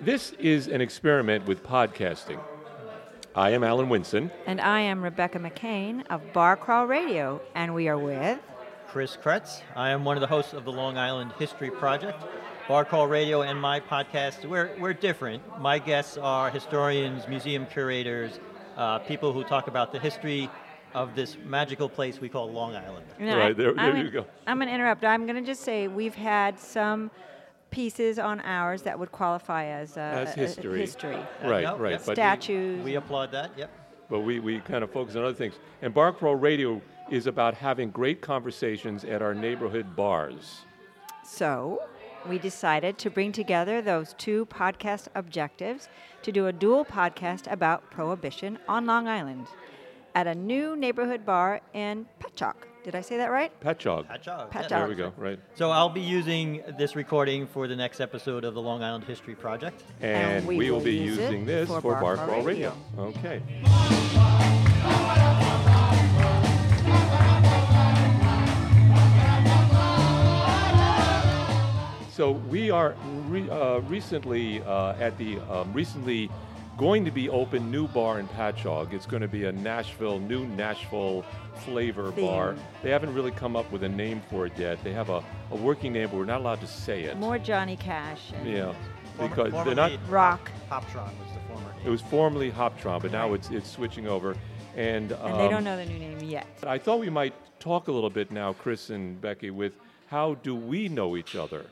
This is an experiment with podcasting. I am Alan Winston. And I am Rebecca McCain of Bar Crawl Radio, and we are with Chris Kretz. I am one of the hosts of the Long Island History Project. Bar Crawl Radio and my podcast, we're, we're different. My guests are historians, museum curators, uh, people who talk about the history of this magical place we call Long Island. Right, there- there I'm you gonna- go. I'm going to interrupt. I'm going to just say we've had some pieces on ours that would qualify as, uh, As a- a history. history. Right, Yep, right. yep. But, Statues. We applaud that, yep. but we, we kind of focus on other things. And Bar Crawl Radio is about having great conversations at our neighborhood bars. So we decided to bring together those two podcast objectives to do a dual podcast about prohibition on Long Island at a new neighborhood bar in Patchogue. Did I say that right? Patchogue. Patchogue, Patchogue. There we go, right. So I'll be using this recording for the next episode of the Long Island History Project. And, we we, will will be using this for for Bar Bar Crawl Crawl Radio. Radio. Okay. So we are re- uh, recently uh, at the um, recently going to be open new bar in Patchogue. It's going to be a Nashville new Nashville flavor bar. They haven't really come up with a name for it yet. They have a, a working name, but we're not allowed to say it. More Johnny Cash. and yeah, Former- because they're not. formerly Rock. Hoptron was the former name. It was formerly Hoptron, but now it's it's switching over. And, And they um, don't know the new name yet. I thought we might talk a little bit now, Chris and Becky, with how do we know each other?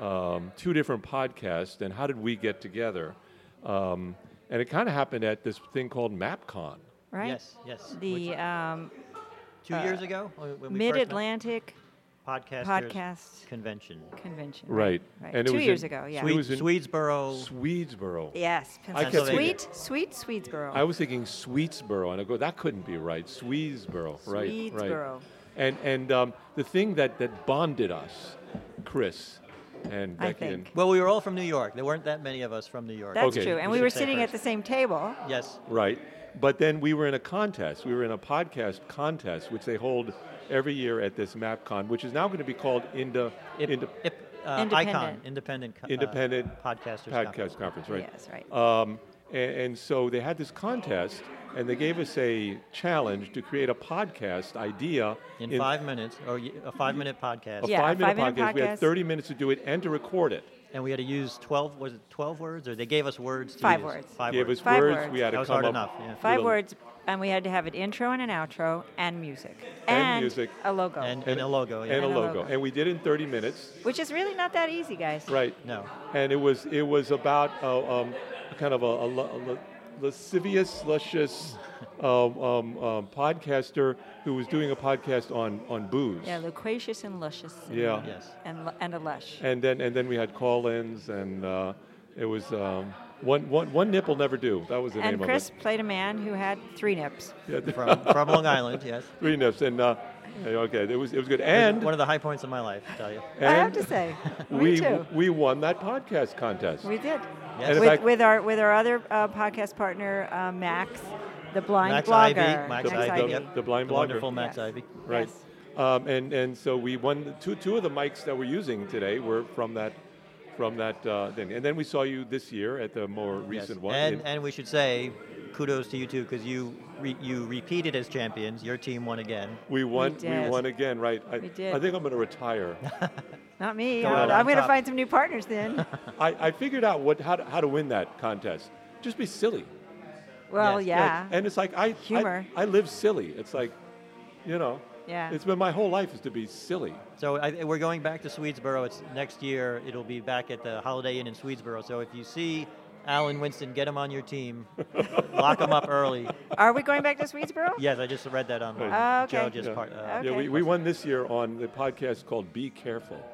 Um, two different podcasts, and how did we get together? Um, and it kind of happened at this thing called MapCon. Right? Yes, yes. The um, two uh, years ago? when we first met? Mid Atlantic Podcasters Podcast Convention. Convention. Right. Right. And it Two was years in- ago, yeah. Sweet- Swede, was in- Swedesboro. Swedesboro. Yes. Pennsylvania. thinking- Sweet, sweet Swedesboro. I was thinking Sweetsboro, and I go, that couldn't be right. Swedesboro, right? Right. And and um, the thing that that bonded us, Chris and I Becky, and think. Well, we were all from New York. There weren't that many of us from New York. That's Okay. true. And We we were should say sitting at first. the same table. Yes. Right. But then we were in a contest. We were in a podcast contest, which they hold every year at this MapCon, which is now going to be called Inda, Ip, Inda Ip, uh, Independent. Icon, independent, co- uh, Independent podcasters Podcast Conference, right? Yes, right. Um, and, and so they had this contest, and they gave us a challenge to create a podcast idea in, five minutes, or y- a five-minute podcast, a Yeah, a five-minute five-minute podcast. We had 30 minutes to do it and to record it. and we had to use twelve. Was it twelve words, or they gave us words? To Five use? words. Five Gave words. us Five words. words. We had to That was hard up enough, yeah. Five a- words, and we had to have an intro and an outro and music. And music. a logo. and, and a logo. Yeah. and a And a logo. logo. And we did it in 30 minutes. which is really not that easy, guys. Right. no. and it was it was about uh, um, kind of a, a, la- a la- lascivious, luscious um, um, um, podcaster who was doing a podcast on on booze. Yeah, loquacious and luscious. And, Yeah. Yes. And, and a lush. And then and then we had call-ins, and uh, it was um, one, one, one will never do. That was the And name Chris of it. And Chris played a man who had three nips. Yeah, From, from Long Island. Yes. three nips, and uh, okay, it was it was good. And one of the high points of my life, I tell you. I have and to say, me we too. we won that podcast contest. We did. Yes. With, fact- with our with our other uh, podcast partner uh, Max, the blind Max blogger. Ivy. Max The- Ivy. the- yep. the blind the blogger. wonderful Max Yes. Ivy. Right. Yes. Um, and and so we won the two two of the mics that we're using today were from that from that uh, thing. And then we saw you this year at the more Yes. recent one. And, and we should say, kudos to you too, because you re, you repeated as champions. Your team won again. we won. We, did. won again, right? I, We did. I think I'm going to retire. Not me. Go I'm, I'm going to find some new partners then. I, I figured out what how to, how to win that contest. Just be silly. well, Yes. yeah. And it's like I Humor. I, I live silly. It's like, you know. Yeah. It's been my whole life is to be silly. So I, we're going back to Swedesboro. It's next year. It'll be back at the Holiday Inn in Swedesboro. So if you see Alan Winston, get him on your team. Lock him up early. Are we going back to Swedesboro? Yes, I just read that on Oh, okay. Joe just Yeah. part. Uh, Okay. Yeah, we, we won this year on the podcast called Be Careful.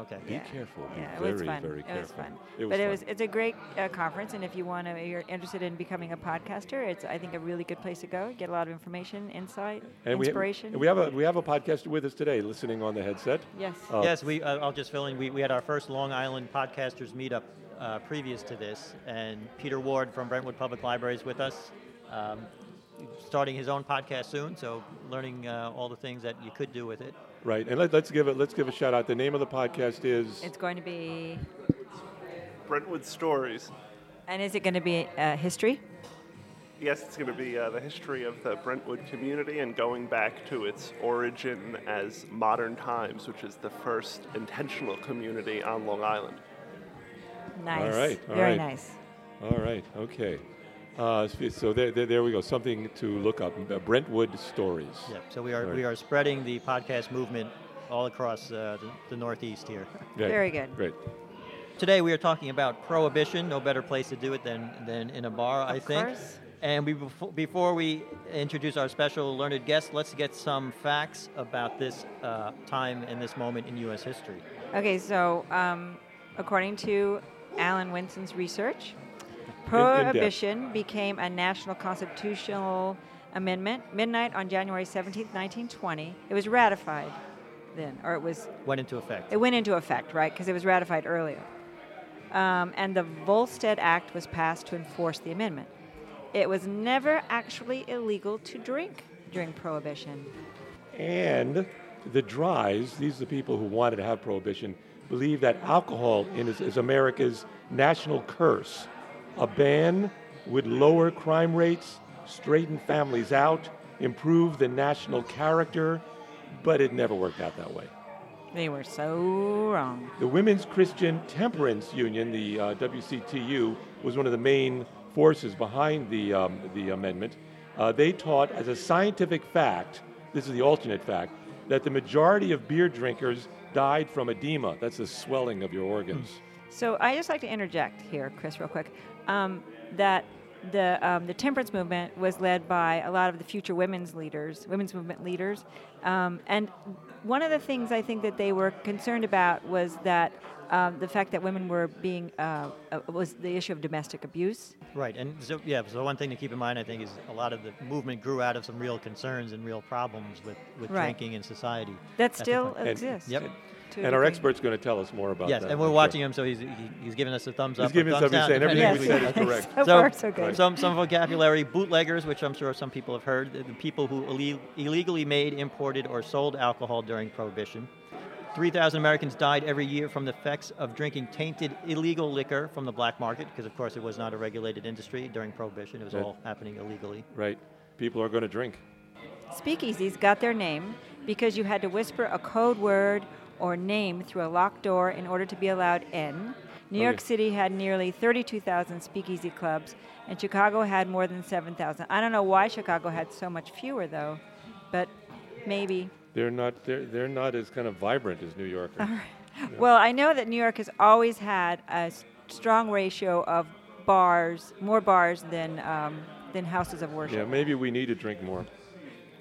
Okay. Be Yeah. careful. Be Yeah, it very, was fun. very it careful. was fun. It was but it was it's a great uh, conference, and if you want to, you're interested in becoming a podcaster, it's I think a really good place to go. Get a lot of information, insight, And we, inspiration. we have a we have a podcaster with us today, listening on the headset. yes. Uh, Yes, we. Uh, I'll just fill in. We, we had our first Long Island podcasters meetup uh, previous to this, and Peter Ward from Brentwood Public Library is with us. Um, starting his own podcast soon, so learning uh, all the things that you could do with it. Right, and let, let's give it. Let's give a shout out. The name of the podcast is It's going to be Brentwood Stories. And is it going to be uh, history? Yes, it's going to be uh, the history of the Brentwood community and going back to its origin as modern times, which is the first intentional community on Long Island. Nice. All right, all Very right. nice. All right. Okay. Uh, so there, there, there we go. Something to look up. Brentwood stories. Yeah, so we are All we are spreading the podcast movement all across uh, the, the Northeast here. Great. Very good. Great. Today we are talking about prohibition. No better place to do it than than in a bar, I think. Of course. And we, before we introduce our special learned guest, let's get some facts about this uh, time and this moment in U.S. history. Okay, so um, according to Alan Winston's research, depth. prohibition became a national constitutional amendment midnight on January 17th, 1920. It was ratified then, or it was Went into effect. it went into effect, right? Because it was ratified earlier. Um, and the Volstead Act was passed to enforce the amendment. It was never actually illegal to drink during Prohibition. And the Dries, these are the people who wanted to have prohibition, believe that alcohol is, is America's national curse. A ban would lower crime rates, straighten families out, improve the national character, but it never worked out that way. They were so wrong. The Women's Christian Temperance Union, the uh, WCTU, was one of the main forces behind the, um, the amendment. Uh, they taught as a scientific fact, this is the alternate fact, that the majority of beer drinkers died from edema. That's the swelling of your organs. So I just like to interject here, Chris, real quick, um, that the um, the temperance movement was led by a lot of the future women's leaders, women's movement leaders, um, and one of the things I think that they were concerned about was that um, the fact that women were being uh, uh, was the issue of domestic abuse. Right, and so yeah, so one thing to keep in mind, I think, is a lot of the movement grew out of some real concerns and real problems with, with Right. drinking in society. That at still time. exists. Yep. to a And our degree. expert's going to tell us more about Yes, that. Yes, and we're I'm watching sure. him, so he's, he, he's giving us a thumbs He's up. or giving us thumbs something, saying everything on we said is correct. so, So, far, so good. Some, some vocabulary bootleggers, which I'm sure some people have heard, the, the people who ille- illegally made, imported, or sold alcohol during Prohibition. 3,000 Americans died every year from the effects of drinking tainted illegal liquor from the black market, because of course it was not a regulated industry during Prohibition. It was Right. all happening illegally. Right. People are going to drink. Speakeasies got their name because you had to whisper a code word or name through a locked door in order to be allowed in. New York City had nearly 32,000 speakeasy clubs, and Chicago had more than 7,000. I don't know why Chicago had so much fewer, though, but maybe. They're not, they're, they're not as kind of vibrant as New York. Well, I know that New York has always had a strong ratio of bars, more bars than, um, than houses of worship. Yeah, maybe we need to drink more.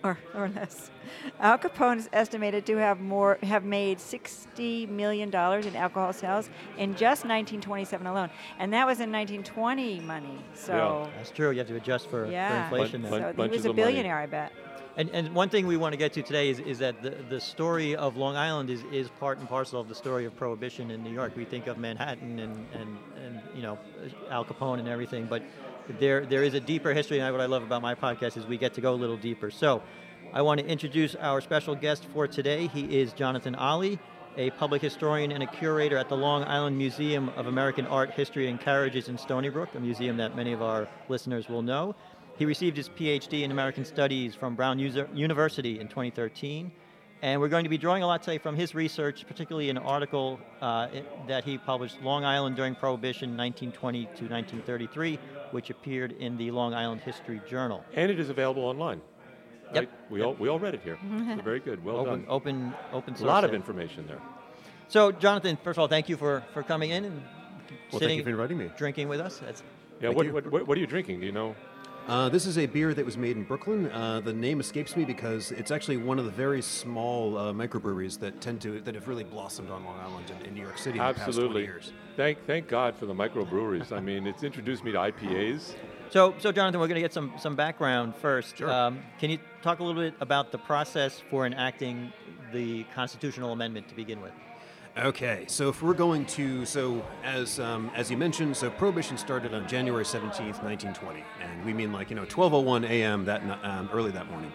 Or, or less. Al Capone is estimated to have more have made 60 million dollars in alcohol sales in just 1927 alone, and that was in 1920 money. So That's true. You have to adjust for, for yeah, inflation. Bun- there. so he was a of money. billionaire, I bet. And, and one thing we want to get to today is, is that the, the story of Long Island is, is part and parcel of the story of Prohibition in New York. We think of Manhattan and, and, and you know Al Capone and everything, but there there is a deeper history. And what I love about my podcast is we get to go a little deeper. So I want to introduce our special guest for today. He is Jonathan Olly, a public historian and a curator at the Long Island Museum of American Art, History, and Carriages in Stony Brook, a museum that many of our listeners will know. He received his PhD in American Studies from Brown University in 2013. And we're going to be drawing a lot today from his research, particularly an article uh, that he published, Long Island During Prohibition, 1920 to 1933, which appeared in the Long Island History Journal. And it is available online. Yep. Right? We, all, we all read it here. So very good. Well Open, done. open, open A lot of information there. So, Jonathan, first of all, thank you for, for coming in and Well, sitting, thank you for inviting me. drinking with us. That's Yeah, what, what, what, what are you drinking? Do you know? Uh, this is a beer that was made in Brooklyn. Uh, the name escapes me because it's actually one of the very small uh, microbreweries that tend to that have really blossomed on Long Island and in New York City in the past 20 Absolutely. years. Thank, thank God for the microbreweries. I mean, it's introduced me to IPAs. So, so Jonathan, we're going to get some, some background first. Sure. Um, can you talk a little bit about the process for enacting the constitutional amendment to begin with? Okay, so if we're going to, so as um, as you mentioned, so prohibition started on January seventeenth, nineteen twenty, and we mean like you know twelve oh one a.m. that um, early that morning.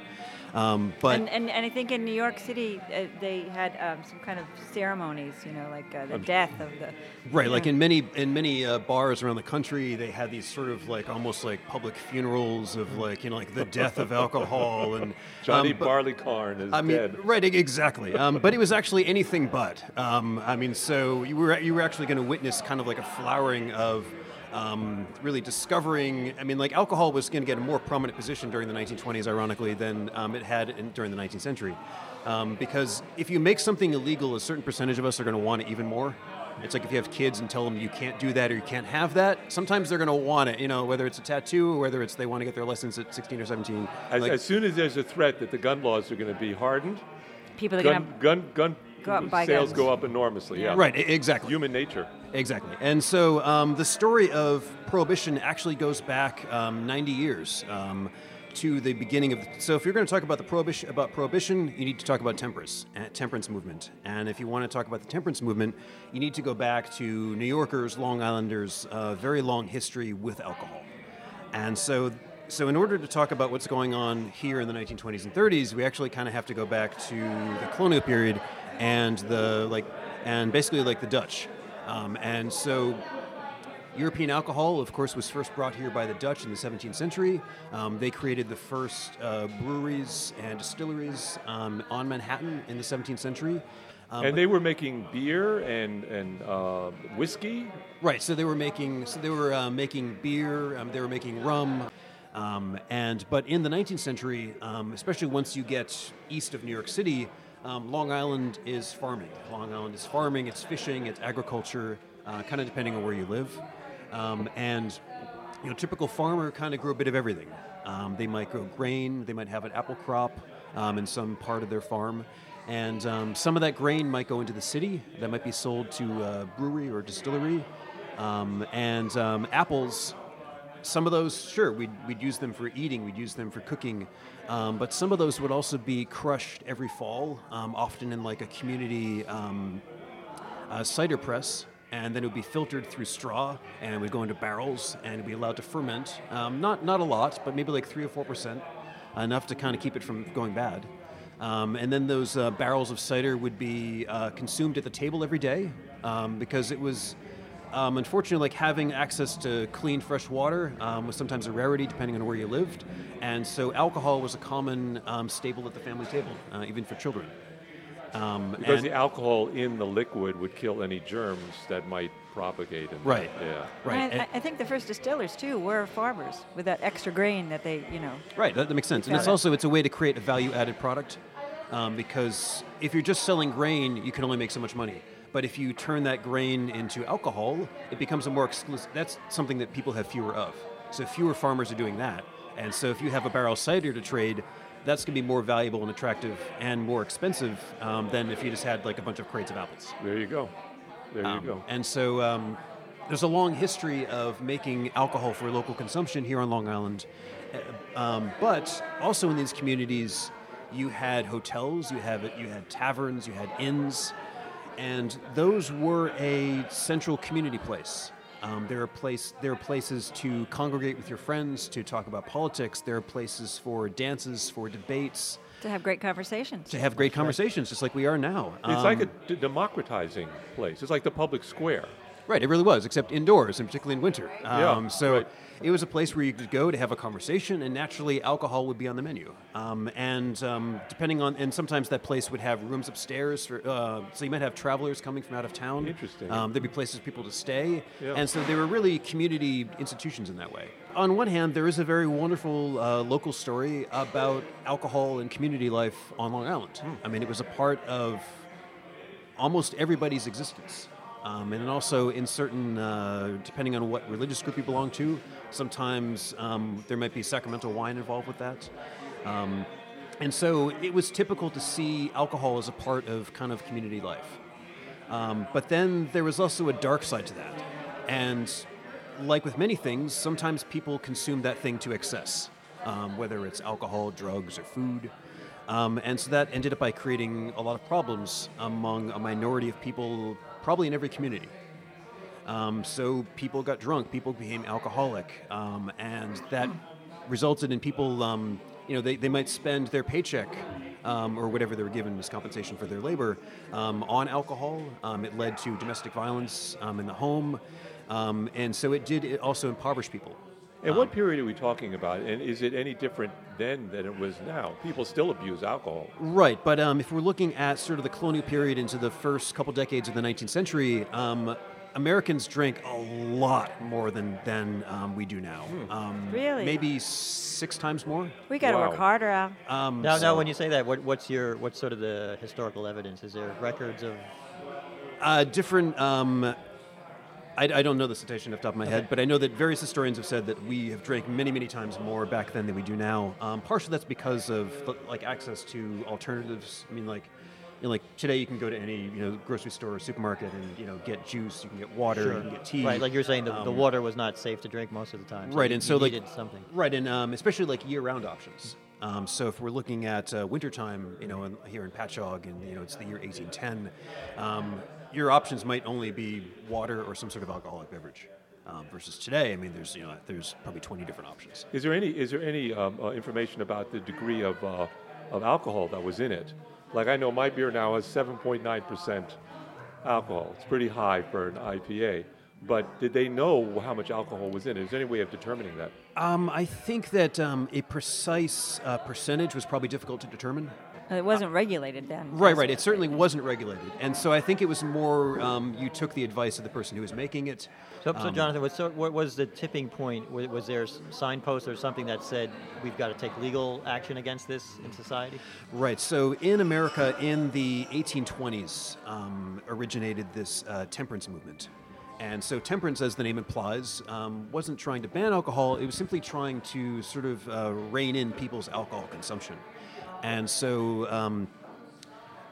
Um, but and, and, and I think in New York City, uh, they had um, some kind of ceremonies, you know, like uh, the death of the. Right, like know. in many in many uh, bars around the country, they had these sort of like almost like public funerals of like you know like the death of alcohol and Johnny um, but- Barleycorn is I mean, dead. right, exactly. Um, but it was actually anything but. Um, I mean, so you were you were actually going to witness kind of like a flowering of um, really discovering. I mean, like alcohol was going to get a more prominent position during the 1920s, ironically, than um, it had in, during the 19th century. Um, because if you make something illegal, a certain percentage of us are going to want it even more. It's like if you have kids and tell them you can't do that or you can't have that. Sometimes they're going to want it. You know, whether it's a tattoo or whether it's they want to get their license at 16 or 17. As, Like- as soon as there's a threat that the gun laws are going to be hardened, People are going gun, to. gun, gun Go out and buy sales guns. go up enormously. Yeah. Right, e- exactly. Human nature. Exactly. And so um, the story of Prohibition actually goes back um, 90 years um, to the beginning of. the, So if you're going to talk about the prohibition about prohibition, you need to talk about temperance, uh, temperance movement. And if you want to talk about the temperance movement, you need to go back to New Yorkers, Long Islanders, uh, very long history with alcohol. And so, so in order to talk about what's going on here in the 1920s and 30s, we actually kind of have to go back to the colonial period and the like, and basically like the Dutch. Um, and so, European alcohol, of course, was first brought here by the Dutch in the 17th century. Um, they created the first uh, breweries and distilleries um, on Manhattan in the 17th century. Um, and they were making beer and and uh, whiskey. Right. So they were making. So they were uh, making beer. Um, they were making rum. Um, and but in the 19th century, um, especially once you get east of New York City, um, Long Island is farming. Long Island is farming. It's fishing. It's agriculture. Uh, kind of depending on where you live. Um, and you know, typical farmer kind of grew a bit of everything. Um, they might grow grain. They might have an apple crop um, in some part of their farm. And um, some of that grain might go into the city. That might be sold to a brewery or distillery. Um, and apples, some of those, sure, we'd, we'd use them for eating, we'd use them for cooking. Um, but some of those would also be crushed every fall, um, often in like a community um, uh, cider press, and then it would be filtered through straw, and would go into barrels, and it'd be allowed to ferment. Um, not not a lot, but maybe like three or four percent, enough to kind of keep it from going bad. Um, and then those uh, barrels of cider would be uh, consumed at the table every day um, because it was. Um, unfortunately, like having access to clean, fresh water um, was sometimes a rarity depending on where you lived, and so alcohol was a common um, staple at the family table, uh, even for children. Um, Because and- the alcohol in the liquid would kill any germs that might propagate. In Right. That. Yeah. right, And and- I, I think the first distillers too were farmers with that extra grain that they, you know. Right, that, that makes sense. And it's it. also it's a way to create a value-added product um, because if you're just selling grain, you can only make so much money. But if you turn that grain into alcohol, it becomes a more exclusive. That's something that people have fewer of. So fewer farmers are doing that. And so if you have a barrel cider to trade, that's going to be more valuable and attractive and more expensive um, than if you just had like a bunch of crates of apples. There you go. There Um, you go. And so um, there's a long history of making alcohol for local consumption here on Long Island. Uh, Um, but also in these communities, you had hotels, you have you had taverns, you had inns, and those were a central community place. Um, there are place there are places to congregate with your friends, to talk about politics. There are places for dances, for debates, To have great conversations. to have great conversations, just like we are now. It's like a Um, democratizing place. It's like the public square. Right, it really was, except indoors, and particularly in winter. Yeah, Um, so right. It was a place where you could go to have a conversation, and naturally, alcohol would be on the menu. Um, and um, depending on, and sometimes that place would have rooms upstairs. For, uh, so you might have travelers coming from out of town. Interesting. Um, there'd be places for people to stay, Yeah. and so they were really community institutions in that way. On one hand, there is a very wonderful uh, local story about alcohol and community life on Long Island. Hmm. I mean, it was a part of almost everybody's existence. Um, and then also in certain, uh, depending on what religious group you belong to, sometimes um, there might be sacramental wine involved with that. Um, and so it was typical to see alcohol as a part of kind of community life. Um, but then there was also a dark side to that. And like with many things, sometimes people consume that thing to excess, um, whether it's alcohol, drugs, or food. Um, and so that ended up by creating a lot of problems among a minority of people, probably in every community. Um, so people got drunk, people became alcoholic, um, and that resulted in people um, you know, they, they might spend their paycheck um, or whatever they were given as compensation for their labor um, on alcohol. Um, it led to domestic violence um, in the home, um, and so it did it also impoverish people. And what period are we talking about? And is it any different then than it was now? People still abuse alcohol. Right, but um, if we're looking at sort of the colonial period into the first couple decades of the 19th century, um, Americans drink a lot more than than um, we do now. Um, Really? Maybe six times more. We got to Wow. work harder, Al. Um, Now, so- now, when you say that, what, what's your what's sort of the historical evidence? Is there records of? Uh, different. Um, I, I don't know the citation off the top of my head, but I know that various historians have said that we have drank many, many times more back then than we do now. Um, partially that's because of like access to alternatives. I mean, like, you know, like today you can go to any you know grocery store or supermarket and you know get juice, you can get water, you can get tea. Right, like you're saying, the, the Um, water was not safe to drink most of the time. right, you- and you so like needed something. right, and um, especially like year-round options. Um, so if we're looking at uh, wintertime, you know, in, here in Patchogue, and you know it's the year 1810, um, your options might only be water or some sort of alcoholic beverage. Um, versus today, I mean, there's you know there's probably 20 different options. Is there any is there any um, uh, information about the degree of uh, of alcohol that was in it? Like I know my beer now has 7.9 percent alcohol. It's pretty high for an IPA. But did they know how much alcohol was in it? Is there any way of determining that? Um, I think that um, a precise uh, percentage was probably difficult to determine. It wasn't regulated then. Right, right. It certainly wasn't regulated, and so I think it was more um, you took the advice of the person who was making it. So, so Um, Jonathan, what, so what was the tipping point? Was, was there a s- signpost or something that said we've got to take legal action against this in society? Right. So in America, in the 1820s, um, originated this uh, temperance movement. And so temperance, as the name implies, um, wasn't trying to ban alcohol. It was simply trying to sort of uh, rein in people's alcohol consumption. And so um,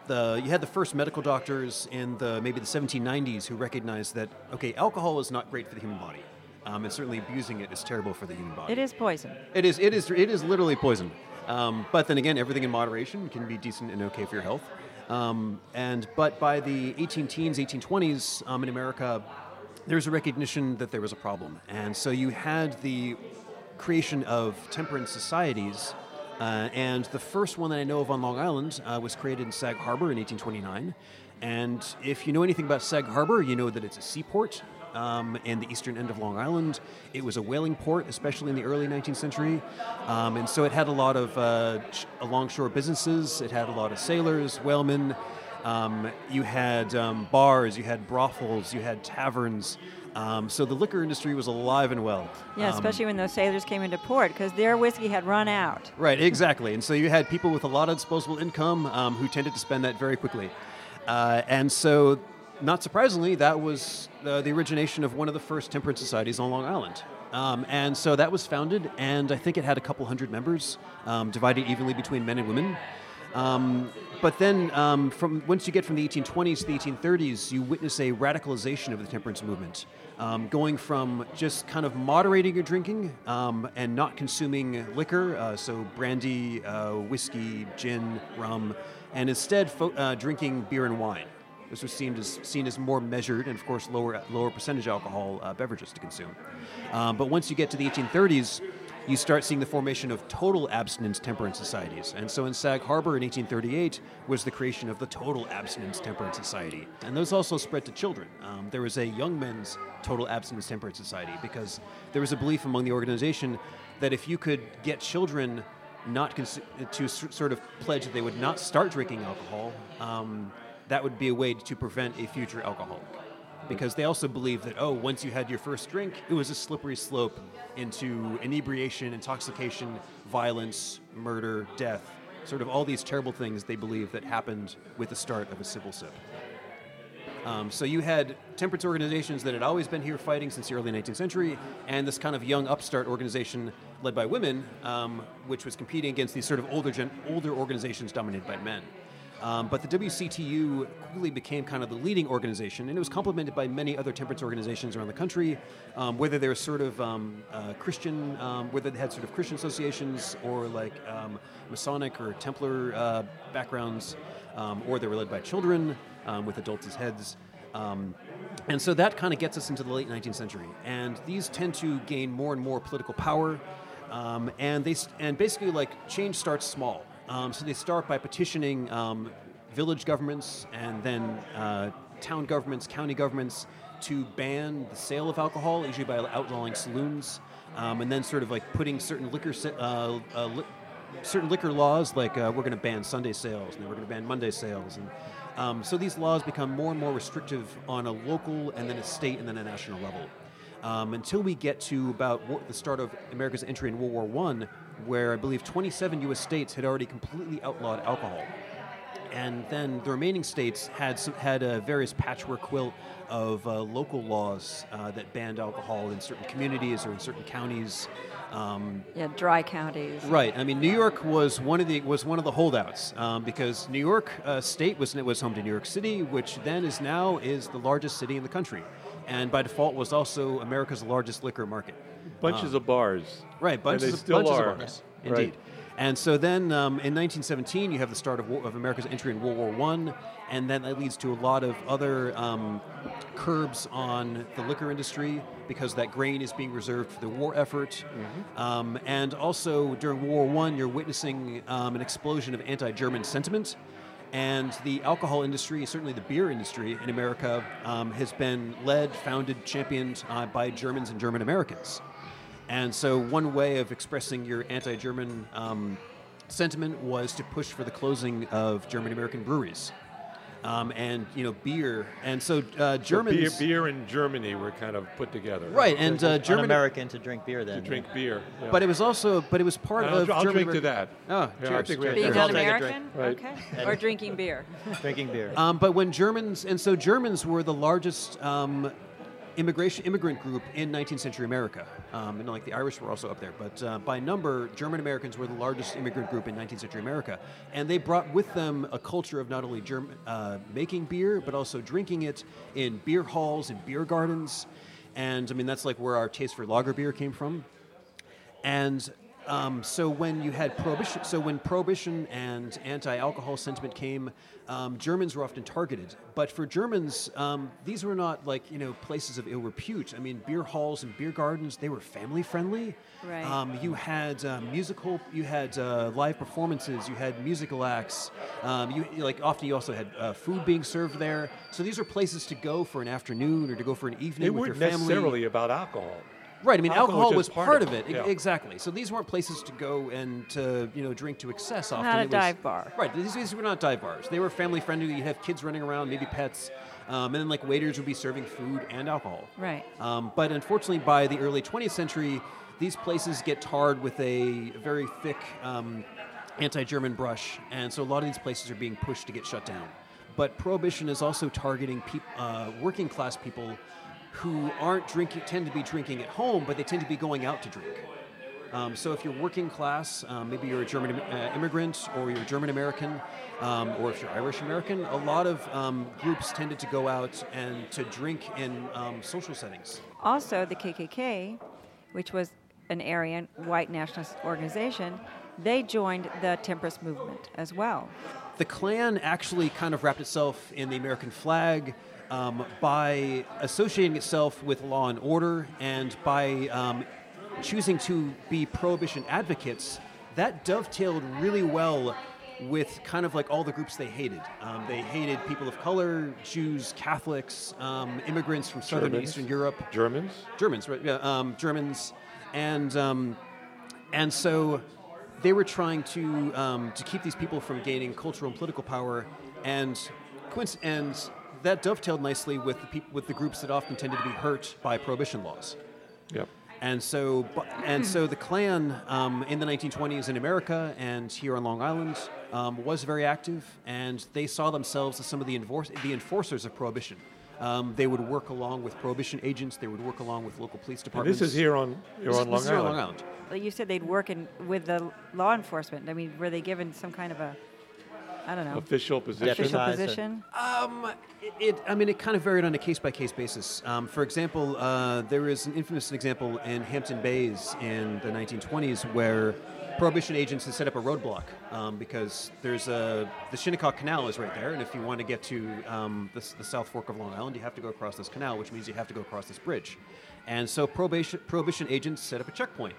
the you had the first medical doctors in the maybe the 1790s who recognized that okay, alcohol is not great for the human body, um, and certainly abusing it is terrible for the human body. It is poison. It is. It is. It is literally poison. Um, but then again, everything in moderation can be decent and okay for your health. Um, and but by the 18 teens, 1820s um, in America, there's a recognition that there was a problem, and so you had the creation of temperance societies. Uh, and the first one that I know of on Long Island uh, was created in Sag Harbor in 1829. And if you know anything about Sag Harbor, you know that it's a seaport um, in the eastern end of Long Island. It was a whaling port, especially in the early 19th century. Um, and so it had a lot of uh, longshore businesses, it had a lot of sailors, whalemen. Um, you had um, bars, you had brothels, you had taverns. Um, so the liquor industry was alive and well. Yeah, Um, especially when those sailors came into port because their whiskey had run out. Right, exactly. And so you had people with a lot of disposable income um, who tended to spend that very quickly. Uh, and so, not surprisingly, that was uh, the origination of one of the first temperance societies on Long Island. Um, and so that was founded, and I think it had a couple hundred members, um, divided evenly between men and women. Um, but then, um, from once you get from the 1820s to the 1830s, you witness a radicalization of the temperance movement, um, going from just kind of moderating your drinking um, and not consuming liquor, uh, so brandy, uh, whiskey, gin, rum, and instead fo- uh, drinking beer and wine. This was seen as seen as more measured and, of course, lower lower percentage alcohol uh, beverages to consume. Um, but once you get to the 1830s, you start seeing the formation of total abstinence temperance societies. And so in Sag Harbor in 1838 was the creation of the Total Abstinence Temperance Society. And those also spread to children. Um, there was a young men's Total Abstinence Temperance Society because there was a belief among the organization that if you could get children not cons- to s- sort of pledge that they would not start drinking alcohol, um, that would be a way to prevent a future alcoholic because they also believe that oh once you had your first drink it was a slippery slope into inebriation intoxication violence murder death sort of all these terrible things they believe that happened with the start of a civil sip um, so you had temperance organizations that had always been here fighting since the early 19th century, and this kind of young upstart organization led by women, um, which was competing against these sort of older gen- older organizations dominated by men. Um, but the WCTU quickly became kind of the leading organization, and it was complemented by many other temperance organizations around the country, um, whether they're sort of um, uh, Christian, um, whether they had sort of Christian associations or like um, Masonic or Templar uh, backgrounds, um, or they were led by children with adults as heads. And so that kind of gets us into the late 19th century. And these tend to gain more and more political power. And they and basically like change starts small. Um, so they start by petitioning um, village governments and then uh, town governments, county governments to ban the sale of alcohol, usually by outlawing saloons, um, and then sort of like putting certain liquor uh, uh, li- certain liquor laws, like uh, we're going to ban Sunday sales and then we're going to ban Monday sales, and um, so these laws become more and more restrictive on a local and then a state and then a national level. Um, until we get to about the start of America's entry in World War One, where I believe 27 U.S. states had already completely outlawed alcohol and then the remaining states had some, had a various patchwork quilt of uh, local laws uh, that banned alcohol in certain communities or in certain counties. Um, Yeah, dry counties. right. I mean, New York was one of the was one of the holdouts um, because New York uh, State was was home to New York City, which then is now is the largest city in the country, and by default was also America's largest liquor market. Bunches of bars. Right, bunches, of, still bunches are. of bars. Yeah. Indeed. Right. And so then um, in 1917, you have the start of, war, of America's entry in World War One, and then that leads to a lot of other um, curbs on the liquor industry because that grain is being reserved for the war effort. Um, and also during World War One, you're witnessing um, an explosion of anti-German sentiment. And the alcohol industry, certainly the beer industry in America, um, has been led, founded, championed uh, by Germans and German Americans. And so, one way of expressing your anti German um, sentiment was to push for the closing of German American breweries. Um, and, you know, beer. And so, uh, So Germans. beer, beer in Germany were kind of put together. Right, and uh, German. Un-American to drink beer then. To drink beer. yeah. But it was also, but it was part I'll, of I'll German drink to that. Oh, yeah, cheers! Being an American, Right. Okay. Or drinking beer. Drinking beer. Um, but when Germans, and so Germans were the largest um, immigration immigrant group in 19th century America. Um, and like the Irish were also up there, but uh, by number, German Americans were the largest immigrant group in 19th century America, and they brought with them a culture of not only German uh, making beer, but also drinking it in beer halls and beer gardens. And I mean, that's like where our taste for lager beer came from. And um, so when you had prohibition, so when prohibition and anti-alcohol sentiment came, um, Germans were often targeted. But for Germans, um, these were not like you know places of ill repute. I mean, beer halls and beer gardens they were family friendly. Right. Um, you had uh, musical, you had uh, live performances, you had musical acts. Um, you like often you also had uh, food being served there. So these are places to go for an afternoon or to go for an evening They with weren't your family. necessarily about alcohol. Right. I mean, Alcohol alcohol, was was part, part of of it. it, yeah. Exactly. So these weren't places to go and to you know drink to excess. Often Not a it was, dive bar. Right. These, these were not dive bars. They were family friendly. You'd have kids running around, maybe pets, um, and then like waiters would be serving food and alcohol. Right. Um, but unfortunately, by the early 20th century, these places get tarred with a very thick um, anti-German brush, and so a lot of these places are being pushed to get shut down. But prohibition is also targeting peop- uh, working class people who aren't drinking, tend to be drinking at home, but they tend to be going out to drink. Um, so if you're working class, um, maybe you're a German uh, immigrant or you're German American, um, or if you're Irish American, a lot of um, groups tended to go out and to drink in um, social settings. Also, the KKK, which was an Aryan white nationalist organization, they joined the temperance movement as well. The Klan actually kind of wrapped itself in the American flag um, by associating itself with law and order and by um, choosing to be prohibition advocates. That dovetailed really well with kind of like all the groups they hated. Um, they hated people of color, Jews, Catholics, um, immigrants from Southern and Eastern Europe. Germans? Germans, right? Yeah, um, Germans, and um, and so they were trying to um, to keep these people from gaining cultural and political power, and and that dovetailed nicely with the peop- with the groups that often tended to be hurt by prohibition laws. Yep. And so, and so the Klan um, in the 1920s in America and here on Long Island um, was very active, and they saw themselves as some of the, enforce- the enforcers of prohibition. Um, they would work along with prohibition agents. They would work along with local police And departments. this is here on, here This is- on this Long is here on Island. Long Island. Like you said, they'd work in, with the law enforcement. I mean, were they given some kind of a, I don't know, Official position. official position? Um, it, it, I mean, it kind of varied on a case by case basis. Um, for example, uh, there is an infamous example in Hampton Bays in the 1920s where prohibition agents had set up a roadblock um, because there's a the Shinnecock Canal is right there, and if you want to get to um, the, the South Fork of Long Island, you have to go across this canal, which means you have to go across this bridge. And so prohibition, prohibition agents set up a checkpoint.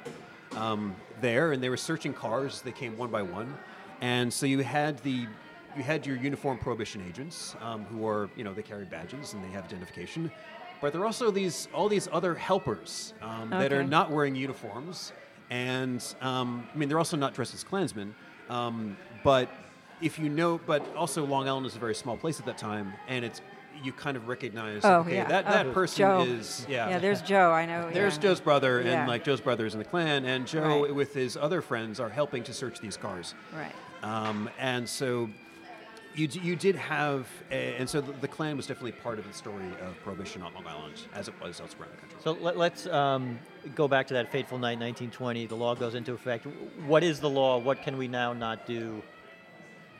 um, there, and they were searching cars. They came one by one, and so you had the you had your uniform prohibition agents um, who are you know they carry badges and they have identification, but there are also these all these other helpers um, that are not wearing uniforms, and um, I mean they're also not dressed as Klansmen, um, but if you know, but also Long Island is a very small place at that time, and it's you kind of recognize Oh, okay yeah. that Oh, that person Joe. is yeah Yeah, there's Joe. I know. there's yeah. Joe's brother, Yeah. and like Joe's brother is in the Klan, and Joe Right. with his other friends are helping to search these cars. Right. Um, and so you, d- you did have, a, and so the, the Klan was definitely part of the story of Prohibition on Long Island, as it was elsewhere in the country. So let, let's um, go back to that fateful night, 1920. The law goes into effect. What is the law? What can we now not do?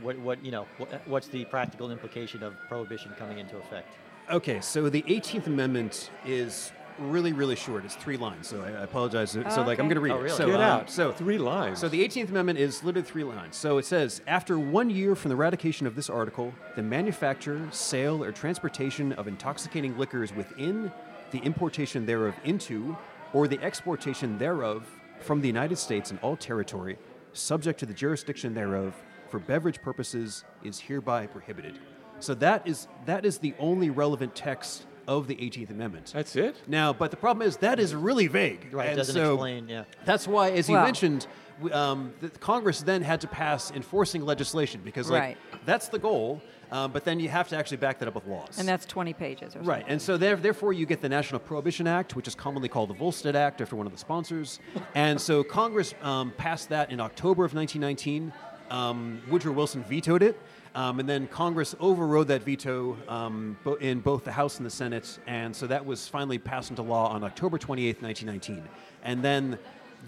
What, what you know? What, what's the practical implication of prohibition coming into effect? Okay, so the 18th Amendment is really, really short. It's three lines, so I, I apologize. so, like, I'm going to read Oh, it. really? So, Get um, out. So, Three lines. So the 18th Amendment is literally three lines. So it says, after one year from the ratification of this article, the manufacture, sale, or transportation of intoxicating liquors within, the importation thereof into, or the exportation thereof from the United States and all territory, subject to the jurisdiction thereof, for beverage purposes, is hereby prohibited. So that is that is the only relevant text of the 18th Amendment. That's it. Now, but the problem is that is really vague. Right, it doesn't so explain, yeah. That's why, as you mentioned, w- um, the Congress then had to pass enforcing legislation because, like, Right. that's the goal. Um, but then you have to actually back that up with laws. And that's 20 pages or something. Right, and so there, therefore you get the National Prohibition Act, which is commonly called the Volstead Act after one of the sponsors. and so Congress um, passed that in October of 1919. Um, Woodrow Wilson vetoed it, um, and then Congress overrode that veto um, bo- in both the House and the Senate, and so that was finally passed into law on October 28th, 1919. And then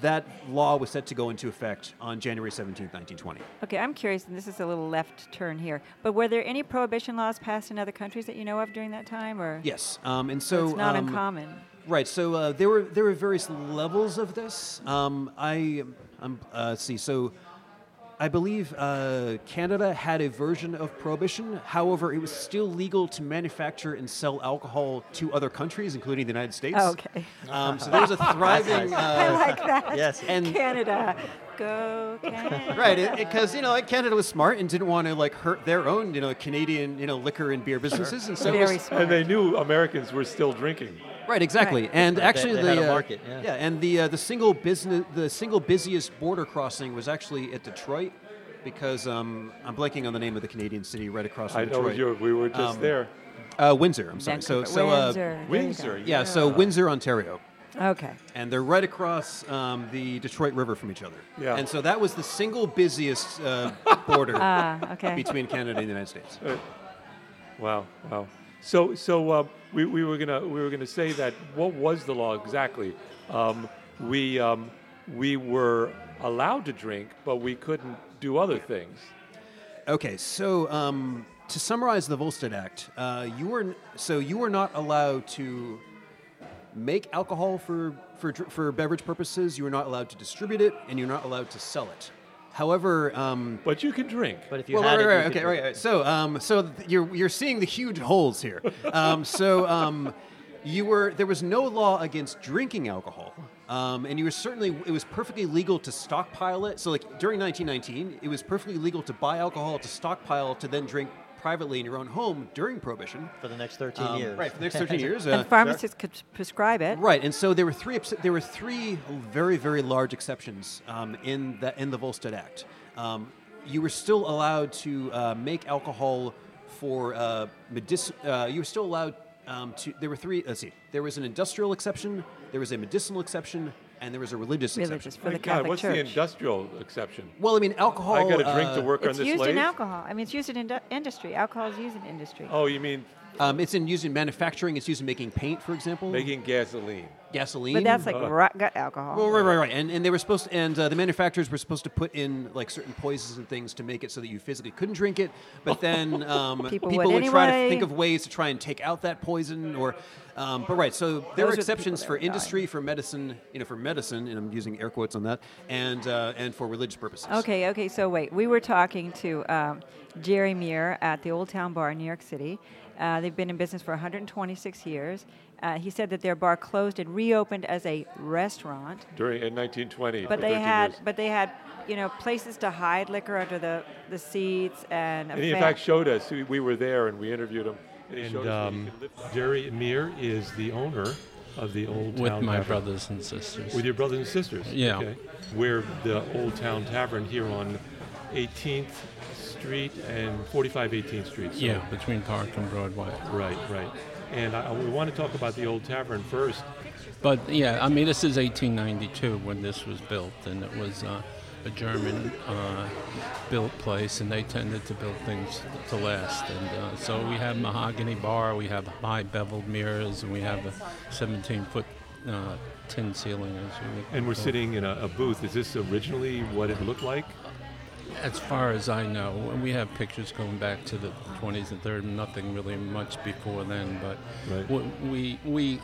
that law was set to go into effect on January 17th, 1920. Okay, I'm curious, and this is a little left turn here, but were there any prohibition laws passed in other countries that you know of during that time, or Yes, um, and So it's not um, uncommon? Right. So uh, there were there were various levels of this. Um, I um, uh, let's see. So I believe uh, Canada had a version of prohibition. However, it was still legal to manufacture and sell alcohol to other countries, including the United States. Oh, okay. Um, so there was a thriving. I Uh, like that. Yes. and Canada. Go Canada. right, because you know like Canada was smart and didn't want to like hurt their own you know Canadian you know liquor and beer businesses, and so it was- Very smart. And they knew Americans were still drinking. Right, exactly. Right. And They- actually, they the uh, market, yeah. and the uh, the single business, the single busiest border crossing was actually at Detroit, because um, I'm blanking on the name of the Canadian city right across from Detroit. I know you. We were just Um, there. Uh, Windsor. I'm sorry. So Vancouver. so uh, Windsor. There you go. Windsor. yeah, so Windsor, Ontario. Okay. And they're right across um, the Detroit River from each other. Yeah. And so that was the single busiest uh, border Ah, okay. between Canada and the United States. Wow, wow. So, so uh, we, we were gonna we were gonna say that what was the law exactly? Um, we um, we were allowed to drink, but we couldn't do other things. Okay, so um, to summarize the Volstead Act, uh, you were so you were not allowed to make alcohol for, for for beverage purposes. You were not allowed to distribute it, and you're not allowed to sell it. However, um, But you can drink. But if you well, had right, it, right, you okay, right, right. So, um, so th- you're you're seeing the huge holes here. Um, so, um, you were there was no law against drinking alcohol, um, and you were certainly it was perfectly legal to stockpile it. So, like during 1919, it was perfectly legal to buy alcohol to stockpile to then drink privately in your own home during Prohibition. for the next 13 Um, years. Right, for the next 13 years. and uh, pharmacists could prescribe it. Right, and so there were three there were three very very large exceptions um, in the in the Volstead Act. Um, you were still allowed to uh, make alcohol for uh, medic- uh, You were still allowed um, to. There were three. Let's see. There was an industrial exception. There was a medicinal exception, and there was a religious, Religious exception. for My the God, Catholic what's Church. the industrial exception? Well, I mean, alcohol. I got to drink to uh, work on this. it's used lathe. in alcohol. I mean, it's used in indu- industry. Alcohol is used in industry. Oh, you mean Um, it's in used in manufacturing. It's used in making paint, for example. making gasoline? gasoline. but that's like Uh, ru- gut alcohol. Well, right, right, right, and, and they were supposed, to, and uh, the manufacturers were supposed to put in like certain poisons and things to make it so that you physically couldn't drink it. But then um, People people, would would, try to think of ways to try and take out that poison, or. Um, but right, so there Those are are the exceptions for that would die. industry, for medicine, you know, for medicine, and I'm using air quotes on that, and uh, and for religious purposes. Okay, okay. So wait, we were talking to um, Jerry Muir at the Old Town Bar in New York City. Uh, they've been in business for 126 years, Uh, he said that their bar closed and reopened as a restaurant, During in 1920. but they had years. but they had you know places to hide liquor under the, the seats and. a And he in fact showed us. We, we were there and we interviewed him. And, And us where you um, Jerry Amir is the owner of the Old town tavern. with my Tavern. brothers and sisters. With your brothers and sisters? Yeah. Okay. We're the Old Town Tavern here on 18th Street and 45 18th Street. So- yeah, between Park and Broadway. Right, right. And I, we want to talk about the Old Tavern first. But yeah, I mean, this is 1892 when this was built, and it was uh, a German uh, built place, and they tended to build things to last. And uh, so we have mahogany bar, we have high beveled mirrors, and we have a 17 foot uh, tin ceiling. As you and we're call sitting in a, a booth. Is this originally what it looked like? As far as I know, and we have pictures going back to the 20s and 30s, nothing really much before then. But Right. we we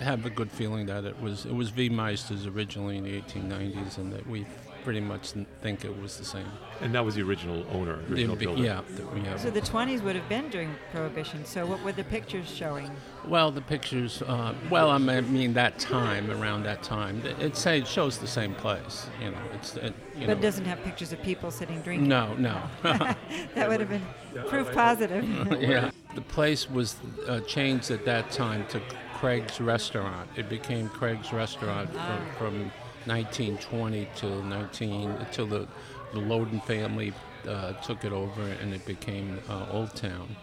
have a good feeling that it was it was Viemeisters originally in the 1890s, and that we pretty much think it was the same. And that was the original owner, The- original the- builder. yeah, that we have. So the 20s would have been during Prohibition. So what were the pictures showing? well, the pictures. Uh, well, I mean- that time, around that time, it, it say it shows the same place. You know, it's it, you But it doesn't have pictures of people sitting drinking. No, no. That would have been proof positive. yeah. The place was uh, changed at that time to Craig's Restaurant. It became Craig's Restaurant from, from 1920 till 19 till the the Lohden family uh, took it over and it became uh, Old Town.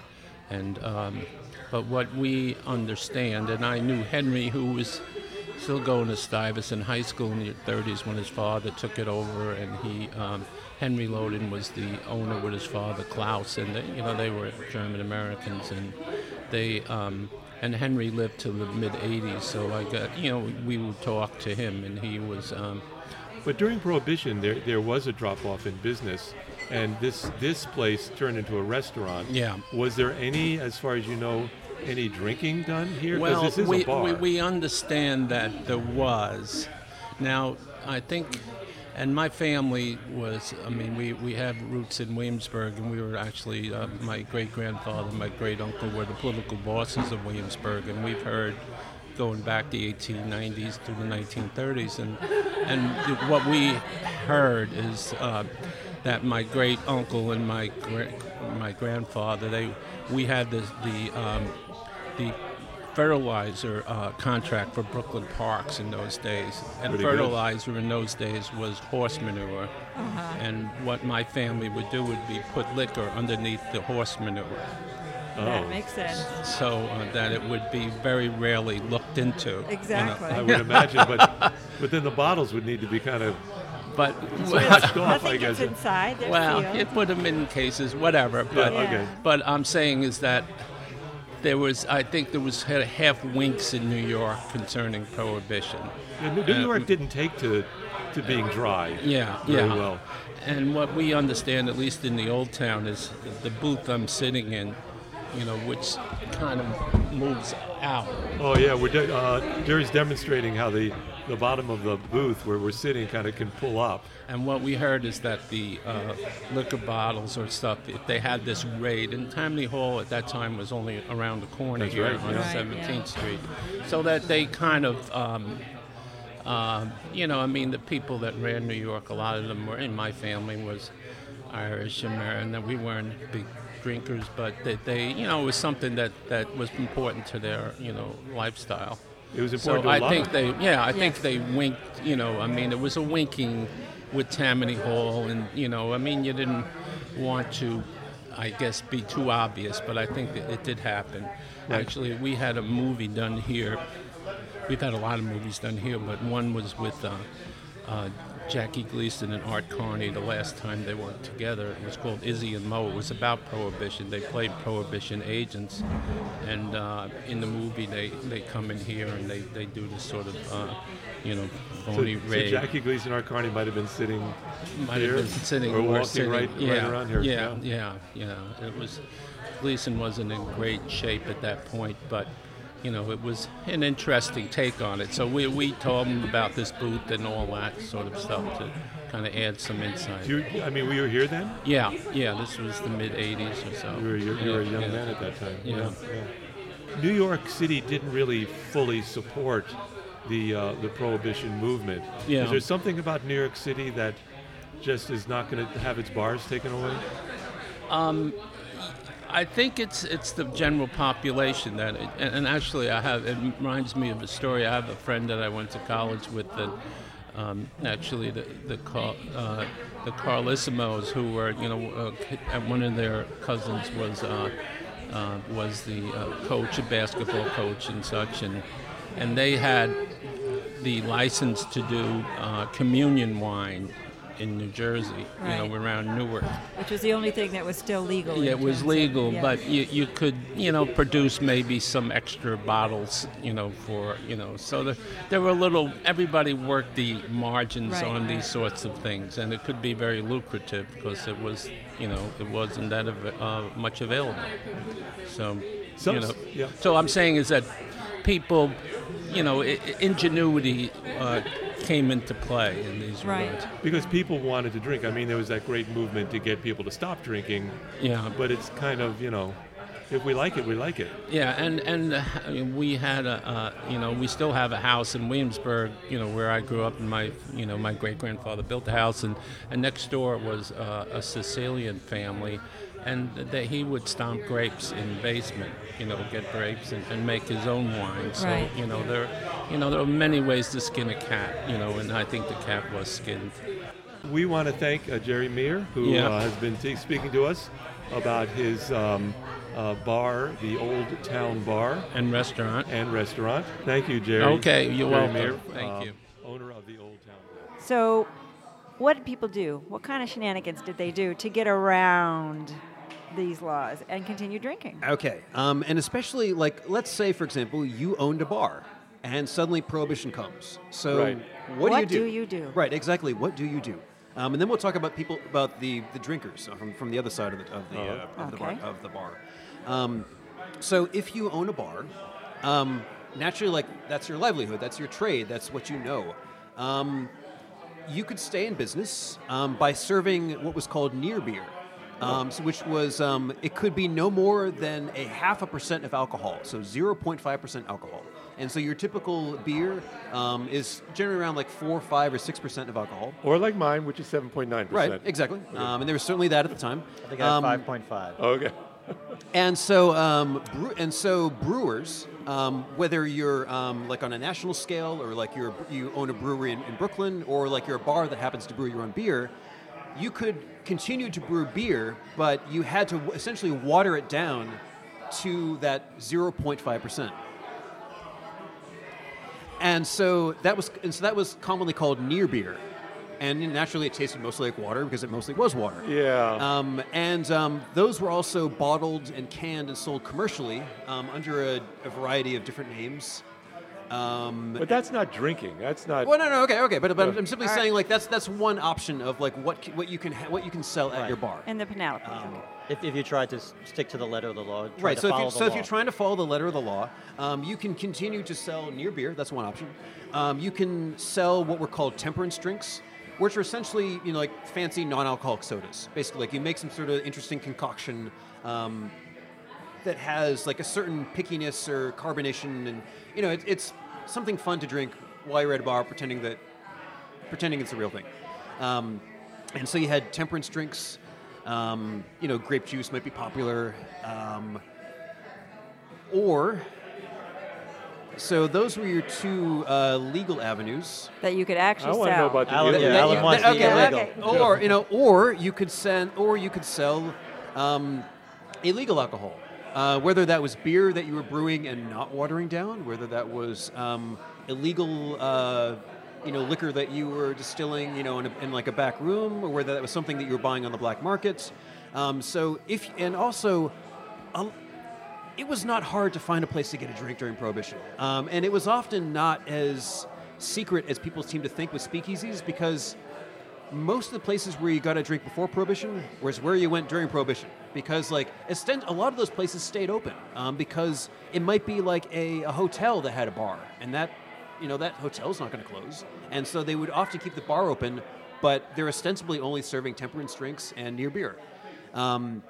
And um, but what we understand, and I knew Henry, who was still going to Stuyvesant High School in the 30s when his father took it over, and he um, Henry Lohden was the owner with his father Klaus, and they, you know they were German Americans, and they um, and Henry lived to the mid 80s. So I got you know we would talk to him, and he was. Um, But during Prohibition, there, there was a drop off in business, and this this place turned into a restaurant. Yeah. Was there any, as far as you know, any drinking done here? Well, this is we, a bar. we, we understand that there was. Now, I think, and my family was, I mean, we, we have roots in Williamsburg, and we were actually, uh, my great grandfather, my great uncle were the political bosses of Williamsburg, and we've heard going back the 1890s to the 1930s, and and what we heard is uh, that my great uncle and my gra- my grandfather, they we had the the um, the fertilizer uh, contract for Brooklyn Parks in those days, and Pretty good. fertilizer in those days was horse manure. And what my family would do would be put liquor underneath the horse manure, Oh. That makes sense. so uh, that it would be very rarely looked into. you know. Exactly. I would imagine, but but then the bottles would need to be kind of But washed off, I Nothing guess. inside. They're well, sealed. you put them in cases, whatever. But Yeah. okay. but I'm saying is that there was, I think there was half winks in New York concerning prohibition. Yeah, New New York didn't take to to being dry. Yeah, very yeah. well. And what we understand, at least in the old town, is the booth I'm sitting in, you know, which kind of moves out. Oh yeah, we're de- uh, Jerry's demonstrating how the the bottom of the booth where we're sitting kind of can pull up. And what we heard is that the uh, liquor bottles or stuff, if they had this raid, and Tammany Hall at that time was only around the corner That's here right, on yeah. Right, 17th yeah. Street, so that they kind of, um, um, you know, I mean, the people that ran New York, a lot of them were in my family was Irish American, and we weren't big drinkers, but that they, you know, it was something that that was important to their, you know, lifestyle. It was So important a I think they, yeah, I think they winked. You know, I mean, it was a winking with Tammany Hall, and you know, I mean, you didn't want to, I guess, be too obvious, but I think that it did happen. Actually, we had a movie done here. We've had a lot of movies done here, but one was with uh, uh, Jackie Gleason and Art Carney. The last time they worked together, it was called Izzy and Moe. It was about prohibition. They played prohibition agents, and uh, in the movie, they, they come in here and they, they do this sort of, uh, you know, So, phony so raid. Jackie Gleason, and Art Carney might have been sitting Might here have been sitting or walking sitting, right, yeah, right around here. Yeah, yeah, yeah. It was Gleason wasn't in great shape at that point, but you know it was an interesting take on it. So we, we told them about this booth and all that sort of stuff to kind of add some insight. You, I mean, we were here then. yeah, yeah. This was the mid '80s or so. You were, you, you were a young yeah. man at that time. Yeah. yeah. New York City didn't really fully support the uh, the prohibition movement. Yeah. Is there something about New York City that just is not going to have its bars taken away? I think it's it's the general population that, it, and, actually, I have. It reminds me of a story. I have a friend that I went to college with, that um, actually the the uh, the Carlesimos, who were you know, uh, one of their cousins was uh, uh, was the uh, coach, a basketball coach, and such, and and they had the license to do uh, communion wine in New Jersey, you know, around Newark. Which was the only thing that was still legal. Yeah, it was terms of- legal, yeah. but you, you could, you know, produce maybe some extra bottles, you know, for, you know, so the, there were a little, everybody worked the margins Right, on right. these sorts of things, and it could be very lucrative because it was, you know, it wasn't that av- uh, much available. So, Some- you know, yeah. so I'm saying is that people, you know, i- i- ingenuity uh, came into play in these Right. regards. Because people wanted to drink. I mean, there was that great movement to get people to stop drinking. Yeah. But it's kind of, you know, if we like it, we like it. Yeah, and and uh, I mean, we had a, uh, you know, we still have a house in Williamsburg, you know, where I grew up, and my, you know, my great grandfather built the house, and, and next door was uh, a Sicilian family, and that he would stomp grapes in the basement, you know, get grapes and, and make his own wine. So Right. you know, there, you know, there are many ways to skin a cat, you know, and I think the cat was skinned. We want to thank uh, Jerry Meagher, who Yeah. uh, has been t- speaking to us about his um, uh, bar, the Old Town Bar And restaurant. and Restaurant. Thank you, Jerry. Okay, you're Jerry welcome. Meagher, Thank um, you. Owner of the Old Town Bar. So, what did people do? What kind of shenanigans did they do to get around these laws and continue drinking? Okay, um, and especially like, let's say, for example, you owned a bar, and suddenly prohibition comes. So, Right. what, What do you do? do you do? Right, exactly. What do you do? Um, and then we'll talk about people about the, the drinkers uh, from, from the other side of the of the, uh, of, the bar, Okay. of the bar. Um, so if you own a bar, um, naturally, like that's your livelihood, that's your trade, that's what you know. Um, you could stay in business um, by serving what was called near beer, um, so which was um, it could be no more than a half a percent of alcohol, so 0.5 percent alcohol. And so your typical beer um, is generally around like four, five, or six percent of alcohol. Or like mine, which is 7.9%. Right, exactly. Um, and there was certainly that at the time. I think I Um, have 5.5. Okay. and so, um, brew- and so brewers, um, whether you're um, like on a national scale or like you're you own a brewery in, in Brooklyn or like you're a bar that happens to brew your own beer, you could continue to brew beer, but you had to essentially water it down to that 0.5 percent. And so that was and so that was commonly called near beer, and naturally it tasted mostly like water because it mostly was water. Yeah. Um, and um, those were also bottled and canned and sold commercially um, under a, a variety of different names. Um, but that's not drinking. That's not. well, no, no, okay, okay, but, but I'm simply All right. saying like that's that's one option of like what c- what you can ha- what you can sell at Right. your bar. In the Penelope. Um. If, if you try to s- stick to the letter of the law, try Right. to So if, follow you, the so if law. you're trying to follow the letter of the law, um, you can continue to sell near beer. That's one option. Um, you can sell what were called temperance drinks, which are essentially you know like fancy non-alcoholic sodas. Basically, like you make some sort of interesting concoction. Um, that has like a certain pickiness or carbonation, and you know, it, it's something fun to drink while you're at a bar, pretending that pretending it's a real thing. Um, and so you had temperance drinks. Um, you know, grape juice might be popular, um, or so those were your two uh, legal avenues. That you could actually I want to sell. know about the Alan- illegal yeah, That Alan wants that- the okay, illegal. like- or you know, or you could send, or you could sell um, illegal alcohol. Uh, whether that was beer that you were brewing and not watering down, whether that was um, illegal, uh, you know, liquor that you were distilling, you know, in, a, in like a back room, or whether that was something that you were buying on the black market. Um, so if and also. it was not hard to find a place to get a drink during Prohibition. Um, and it was often not as secret as people seem to think with speakeasies because most of the places where you got a drink before Prohibition was where you went during Prohibition. Because, like, extent, a lot of those places stayed open um, because it might be like a, a hotel that had a bar, and that, you know, that hotel's not going to close. And so they would often keep the bar open, but they're ostensibly only serving temperance drinks and near beer. Um,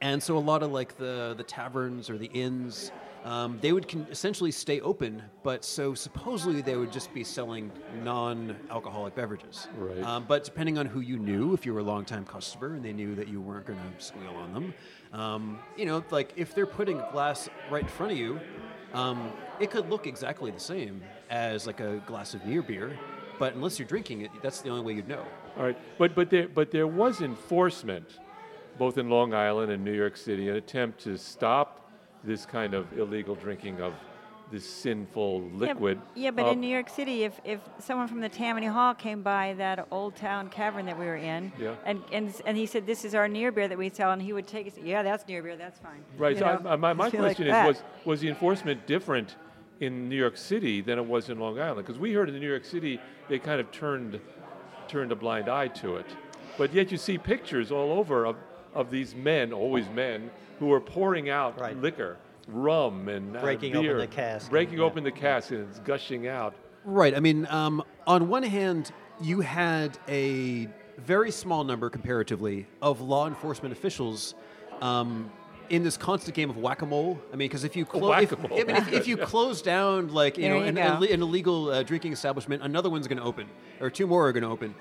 and so a lot of like the the taverns or the inns, Um, they would con- essentially stay open, but so supposedly they would just be selling non-alcoholic beverages. Right. Um, but depending on who you knew, if you were a longtime customer and they knew that you weren't going to squeal on them, um, you know, like if they're putting a glass right in front of you, um, it could look exactly the same as like a glass of near beer, but unless you're drinking it, that's the only way you'd know. All right, but but there but there was enforcement, both in Long Island and New York City, an attempt to stop this kind of illegal drinking of this sinful liquid. Yeah, but Uh, in New York City, if, if someone from the Tammany Hall came by that old town cavern that we were in, Yeah. and, and and he said, "This is our near beer that we sell," and he would take it, yeah, that's near beer, that's fine. Right. You So know, I, my, my like question that. is, was was the enforcement different in New York City than it was in Long Island? Because we heard in New York City they kind of turned turned a blind eye to it, but yet you see pictures all over of, of these men, always men, who are pouring out Right. liquor, rum and uh, Breaking open beer, the cask breaking and- yeah. open the cask and it's gushing out. Right. I mean, um, on one hand, you had a very small number comparatively of law enforcement officials um, in this constant game of whack-a-mole. I mean, because if you clo- if, Whack-a-mole. I mean, if, if you close down like you There know you an, an illegal uh, drinking establishment, another one's going to open, or two more are going to open.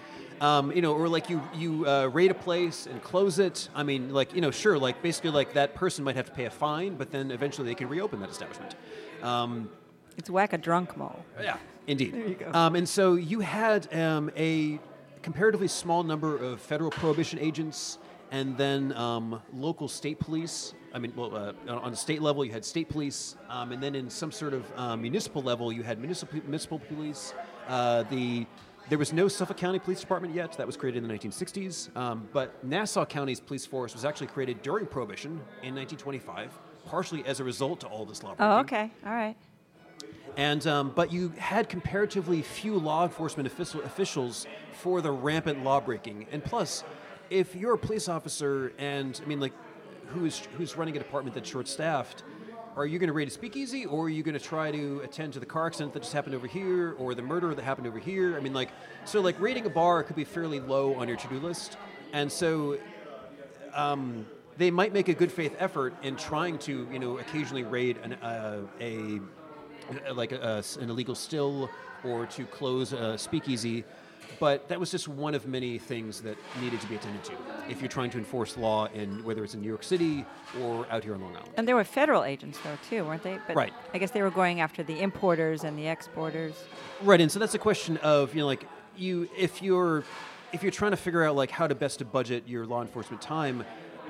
Um, you know, or like you you uh, raid a place and close it. I mean, like you know, sure, like basically like that person might have to pay a fine, but then eventually they can reopen that establishment. Um, It's whack a drunk mole. yeah, indeed. There you go. Um, and so you had um, a comparatively small number of federal prohibition agents and then um, local state police. I mean, well, uh, on the state level, you had state police, um, and then in some sort of um, municipal level, you had municipal, municipal police. Uh, the there was no Suffolk County Police Department yet. That was created in the 1960s. Um, but Nassau County's police force was actually created during Prohibition in 1925, partially as a result to all this law. Oh, okay, all right. And um, but you had comparatively few law enforcement official, officials for the rampant law breaking. And plus, if you're a police officer and I mean, like, who's who's running a department that's short staffed, are you going to raid a speakeasy, or are you going to try to attend to the car accident that just happened over here, or the murder that happened over here? I mean, like, so like raiding a bar could be fairly low on your to-do list, and so um, they might make a good faith effort in trying to, you know, occasionally raid an, uh, a like a- an illegal still or to close a speakeasy. But that was just one of many things that needed to be attended to if you're trying to enforce law in whether it's in New York City or out here on Long Island. And there were federal agents though too, weren't they? But Right. I guess they were going after the importers and the exporters. Right, and so that's a question of you know like you if you're if you're trying to figure out like how to best to budget your law enforcement time,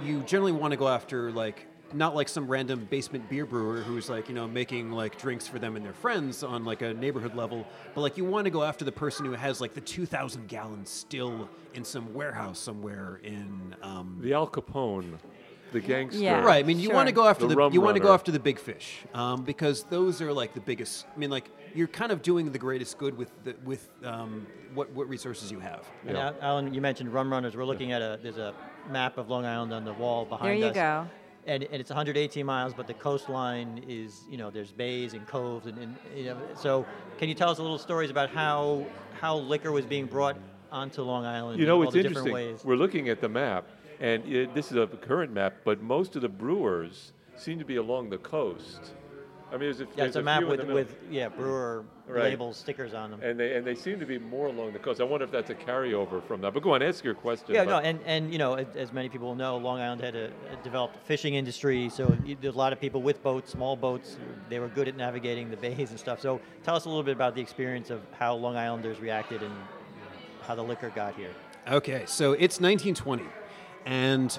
you generally want to go after like not like some random basement beer brewer who's like you know making like drinks for them and their friends on like a neighborhood level, but like you want to go after the person who has like the 2,000 gallons still in some warehouse somewhere in. Um, The Al Capone, the gangster. Yeah. Right. I mean, you want to go after The the, you want to go after the big fish um, because those are like the biggest. I mean, like you're kind of doing the greatest good with the, with um, what what resources you have. And Yeah. Al- Alan, you mentioned rum runners. We're looking at a there's a map of Long Island on the wall behind us. There you us. go. And, and it's 118 miles, but the coastline is you know there's bays and coves and, and you know so can you tell us a little stories about how how liquor was being brought onto Long Island? You in know, all it's the interesting. different ways? We're looking at the map, and it, this is a current map, but most of the brewers seem to be along the coast. I mean, there's a, Yeah, there's it's a map few with, with yeah brewer Right. labels, stickers on them. and they and they seem to be more along the coast. I wonder if that's a carryover from that. But go on, ask your question. Yeah, no, and, and you know, as, as many people know, Long Island had a, a developed fishing industry, so there's a lot of people with boats, small boats. They were good at navigating the bays and stuff. So tell us a little bit about the experience of how Long Islanders reacted and how the liquor got here. Okay, so it's 1920, and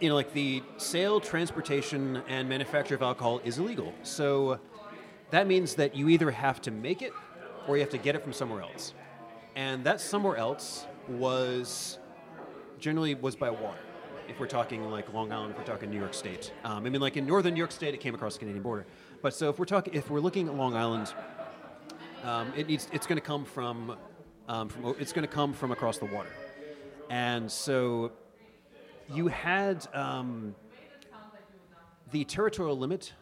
you know, like the sale, transportation, and manufacture of alcohol is illegal. So that means that you either have to make it or you have to get it from somewhere else, and that somewhere else was generally was by water. If we're talking like Long Island, if we're talking New York State, um, I mean, like in northern New York State, it came across the Canadian border. But so if we're talking, if we're looking at Long Island, um, it needs it's going to come from, um, from it's going to come from across the water, and so you had um, the territorial limit.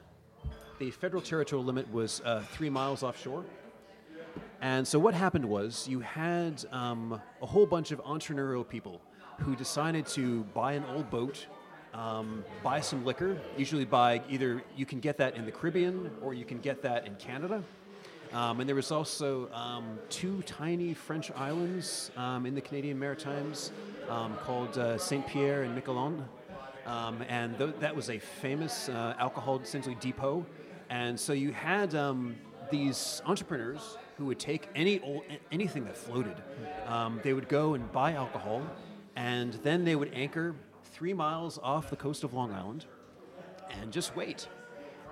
The federal territorial limit was uh, three miles offshore. And so what happened was you had um, a whole bunch of entrepreneurial people who decided to buy an old boat um, buy some liquor. Usually, by either you can get that in the Caribbean or you can get that in Canada. Um, and there was also um, two tiny French islands um, in the Canadian Maritimes um, called uh, Saint Pierre and Miquelon. And th- that was a famous uh, alcohol, essentially, depot. And so you had um, these entrepreneurs who would take any old, anything that floated. Um, they would go and buy alcohol, and then they would anchor three miles off the coast of Long Island and just wait.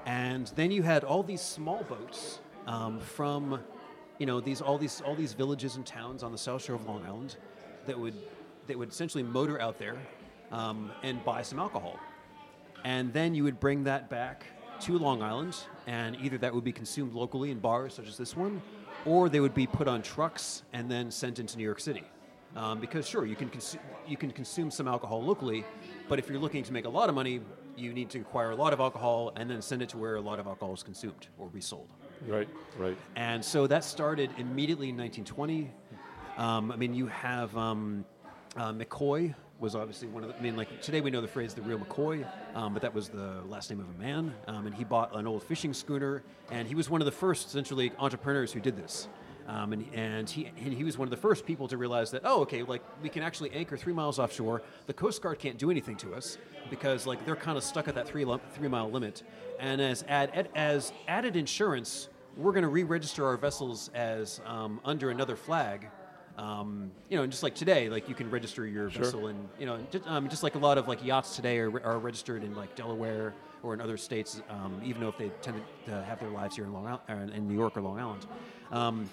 And then you had all these small boats um, from, you know, these all these all these villages and towns on the south shore of Long Island that would that would essentially motor out there um, and buy some alcohol, and then you would bring that back to Long Island, and either that would be consumed locally in bars such as this one, or they would be put on trucks and then sent into New York City. Um, because sure, you can consu- you can consume some alcohol locally, but if you're looking to make a lot of money, you need to acquire a lot of alcohol and then send it to where a lot of alcohol is consumed or resold. Right, right. And so that started immediately in 1920. Um, I mean, you have um, uh, McCoy was obviously one of the. I mean, like today we know the phrase "the real McCoy," um, but that was the last name of a man. Um, and he bought an old fishing schooner, and he was one of the first, essentially, entrepreneurs who did this. Um, and, and, he, and he was one of the first people to realize that, oh, okay, like we can actually anchor three miles offshore. The Coast Guard can't do anything to us because like they're kind of stuck at that three, lo- three mile limit. And as, add, as added insurance, we're going to re-register our vessels as um, under another flag. Um, you know, and just like today, like you can register your vessel, and you know, just, um, just like a lot of like yachts today are, are registered in like Delaware or in other states, um, even though if they tend to have their lives here in Long Island, in New York or Long Island. Um,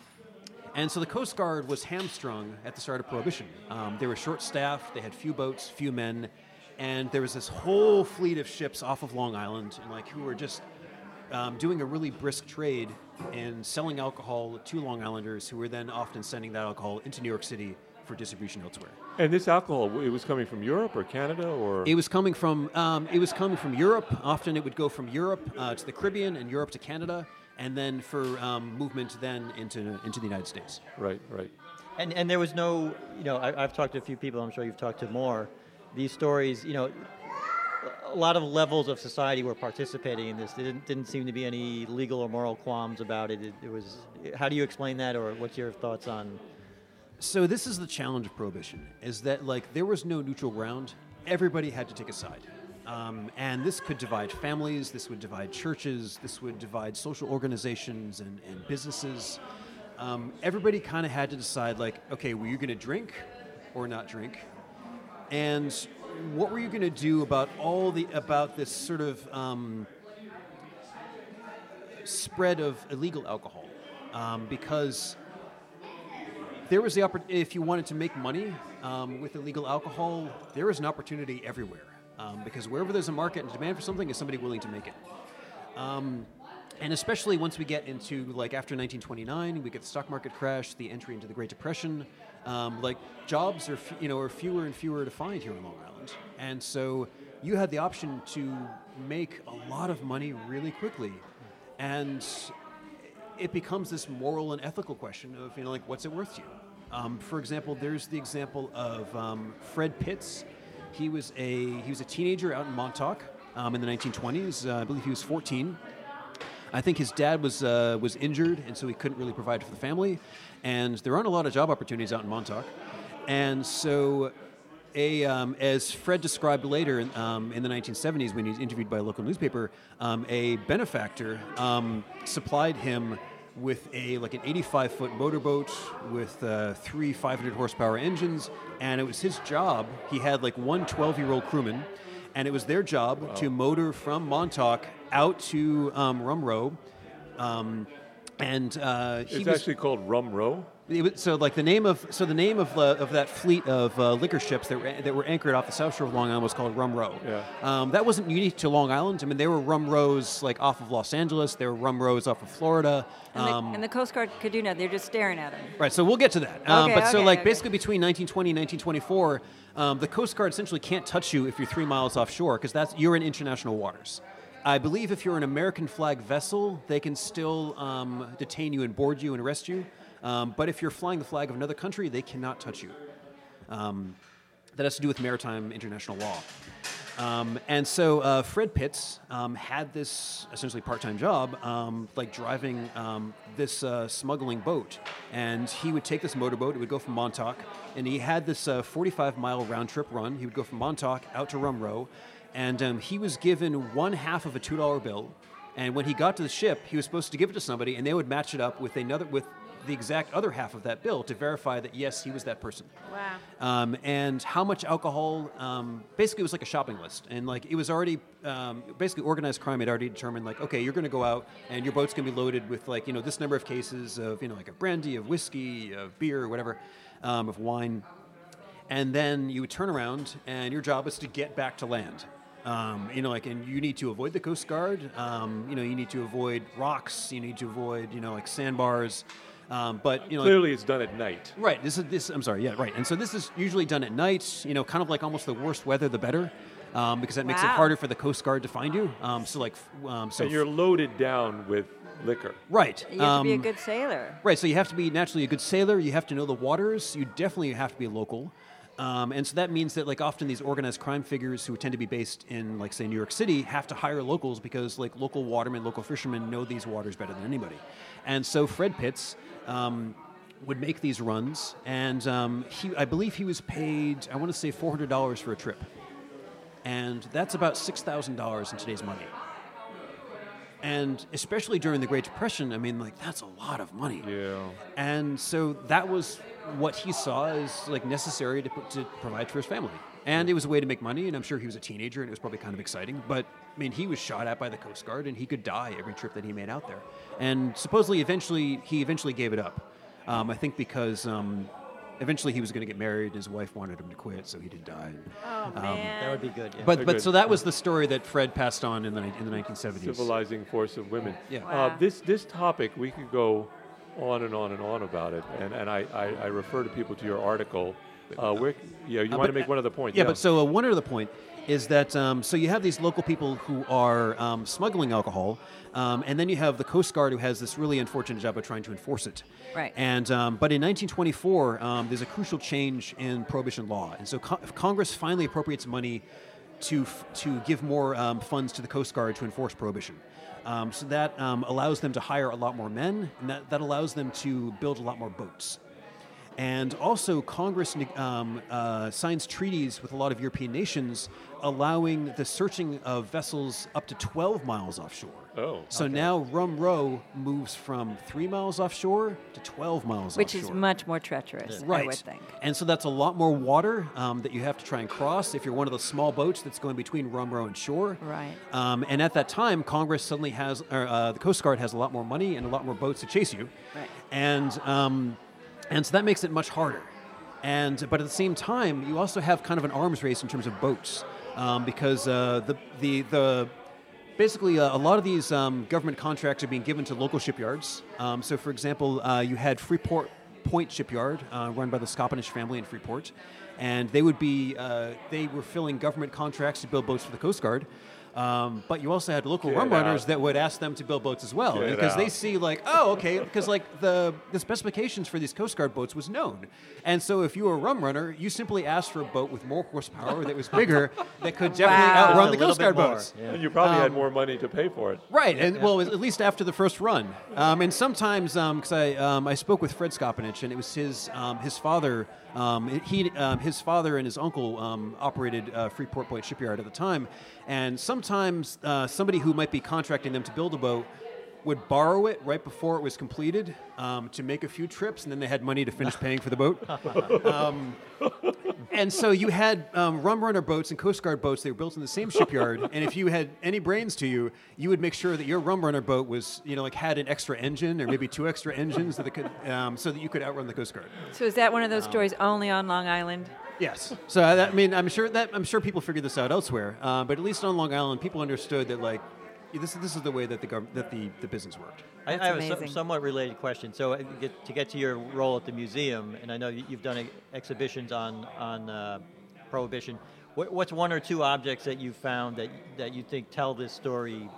and so the Coast Guard was hamstrung at the start of Prohibition. Um, they were short-staffed, they had few boats, few men, and there was this whole fleet of ships off of Long Island, and like who were just um, doing a really brisk trade and selling alcohol to Long Islanders, who were then often sending that alcohol into New York City for distribution elsewhere. And this alcohol, it was coming from Europe or Canada or? It was coming from um, it was coming from Europe. Often it would go from Europe uh, to the Caribbean and Europe to Canada, and then for um, movement then into into the United States. Right, right. And, and there was no, you know, I, I've talked to a few people, I'm sure you've talked to more. These stories, you know, a lot of levels of society were participating in this. There didn't, didn't seem to be any legal or moral qualms about it. it. It was, how do you explain that, or what's your thoughts on? So this is the challenge of prohibition: is that like there was no neutral ground. Everybody had to take a side. Um, and this could divide families, this would divide churches, this would divide social organizations and, and businesses. Um, everybody kind of had to decide, like, okay, were you going to drink or not drink? And what were you going to do about all the about this sort of um, spread of illegal alcohol? Um, because there was the opportunity, if you wanted to make money um, with illegal alcohol, there is an opportunity everywhere. Um, because wherever there's a market and demand for something, is somebody willing to make it. Um, and especially once we get into like after 1929, we get the stock market crash, the entry into the Great Depression. Um, like jobs are f- you know are fewer and fewer to find here in Long Island, and so you had the option to make a lot of money really quickly, and it becomes this moral and ethical question of you know like what's it worth to you. Um, for example, there's the example of um, Fred Pitts. He was a he was a teenager out in Montauk um, in the 1920s. Uh, I believe he was 14. I think his dad was uh, was injured, and so he couldn't really provide for the family. And there aren't a lot of job opportunities out in Montauk, and so. A, um, as Fred described later in, um, in the 1970s when he was interviewed by a local newspaper, um, a benefactor um, supplied him with a like an 85 foot motorboat with uh, three 500 horsepower engines, and it was his job. He had like one 12 year old crewman, and it was their job to motor from Montauk out to um, Rum Row. Um, and uh, It's was, actually called Rum Row. It was, so like the name of so the name of uh, of that fleet of uh, liquor ships that were, that were anchored off the south shore of Long Island was called Rum Row. Yeah. Um, that wasn't unique to Long Island. I mean, there were rum rows like off of Los Angeles. There were rum rows off of Florida. And, the, Um, and the Coast Guard could do nothing. They're just staring at them. Right, so we'll get to that. Um, Okay, but so, like, okay. basically between 1920 and 1924, um, the Coast Guard essentially can't touch you if you're three miles offshore because that's you're in international waters. I believe if you're an American flag vessel, they can still um, detain you and board you and arrest you. Um, but if you're flying the flag of another country, they cannot touch you. Um, that has to do with maritime international law. Um, and so uh, Fred Pitts um, had this essentially part-time job, um, like driving um, this uh, smuggling boat, and he would take this motorboat. It would go from Montauk, and he had this 45-mile round-trip run. He would go from Montauk out to Rum Row, and he was given one half of a two-dollar bill. And when he got to the ship, he was supposed to give it to somebody, and they would match it up with another with the exact other half of that bill to verify that yes, he was that person. Wow. Um, and how much alcohol? Um, basically, it was like a shopping list, and like it was already um, basically organized crime had already determined like, okay, you're going to go out and your boat's going to be loaded with like you know this number of cases of you know like a brandy, of whiskey, of beer, whatever, um, of wine, and then you would turn around and your job is to get back to land. Um, you know, like, and you need to avoid the Coast Guard. Um, you know, you need to avoid rocks. You need to avoid, you know, like sandbars. Um, but you know, Clearly, it's done at night. Right. This is this. I'm sorry. Yeah. Right. And so this is usually done at night. You know, kind of like almost the worse weather, the better, um, because that makes it harder for the Coast Guard to find you. Um, so like, f- um, so And you're loaded down with liquor. right. You have to be a um, good sailor. Right. So you have to be naturally a good sailor. You have to know the waters. You definitely have to be local. Um, and so that means that like often these organized crime figures who tend to be based in like say New York City have to hire locals because like local watermen, local fishermen know these waters better than anybody. And so Fred Pitts um, would make these runs, and um, he I believe he was paid I want to say four hundred dollars for a trip, and that's about six thousand dollars in today's money. And especially during the Great Depression, I mean, like that's a lot of money. Yeah. And so that was what he saw as like necessary to, put, to provide for his family. And it was a way to make money, and I'm sure he was a teenager, and it was probably kind of exciting. But I mean, he was shot at by the Coast Guard, and he could die every trip that he made out there. And supposedly, eventually, he eventually gave it up. Um, I think because um, eventually he was going to get married, and his wife wanted him to quit, so he did die. Oh man. That would be good. Yeah. But Very but good. so that was the story that Fred passed on in the in the 1970s. civilizing force of women. Yeah. Uh, Wow. this this topic we could go on and on and on about it, and and I, I, I refer to people to your article. Uh, where, yeah, you Uh, want but- to make one other point? Yeah, but so uh, one other point is that um, so you have these local people who are um, smuggling alcohol, um, and then you have the Coast Guard who has this really unfortunate job of trying to enforce it. Right. And um, but in 1924, um, there's a crucial change in prohibition law, and so co- Congress finally appropriates money to f- to give more um, funds to the Coast Guard to enforce prohibition. Um, so that um, allows them to hire a lot more men, and that, that allows them to build a lot more boats. And also, Congress um, uh, signs treaties with a lot of European nations allowing the searching of vessels up to 12 miles offshore. Oh, So now Rum Row moves from three miles offshore to 12 miles Which offshore. is much more treacherous, Right. I would think. And so that's a lot more water um, that you have to try and cross if you're one of the small boats that's going between Rum Row and shore. Right. Um, and at that time, Congress suddenly has, or, uh, the Coast Guard has a lot more money and a lot more boats to chase you. Right. And, um, and so that makes it much harder. And, but at the same time, you also have kind of an arms race in terms of boats. Um, because uh, the, the, the, basically uh, a lot of these um, government contracts are being given to local shipyards. Um, so, for example, uh, you had Freeport Point Shipyard, uh, run by the Scopinich family in Freeport, and they would be uh, they were filling government contracts to build boats for the Coast Guard. Um, but you also had local Get rum runners out. that would ask them to build boats as well, Get because they see like, oh, okay, because like the the specifications for these Coast Guard boats was known, and so if you were a rum runner, you simply asked for a boat with more horsepower that was bigger that could definitely Wow. outrun the Coast Guard boats. yeah. and you probably had um, more money to pay for it. Right, and well, at least after the first run, um, and sometimes because I um, I spoke with Fred Scopinich, and it was his um, his father. Um, he um, his father and his uncle um, operated uh, Freeport Point Shipyard at the time, and sometimes uh, somebody who might be contracting them to build a boat would borrow it right before it was completed um, to make a few trips, and then they had money to finish paying for the boat. Um, and so you had um, rum runner boats and Coast Guard boats. They were built in the same shipyard. and if you had any brains to you, you would make sure that your rum runner boat was, you know, like had an extra engine or maybe two extra engines that it could, um, so that you could outrun the Coast Guard. So is that one of those stories only on Long Island? Yes. So I, I mean, I'm sure that I'm sure people figured this out elsewhere, uh, but at least on Long Island, people understood that like this this is the way that the gov- that the, the business worked. I, I have a so- somewhat related question. So, uh, get, to get to your role at the museum, and I know you- you've done ex- exhibitions on on uh, prohibition. What, what's one or two objects that you found that that you think tell this story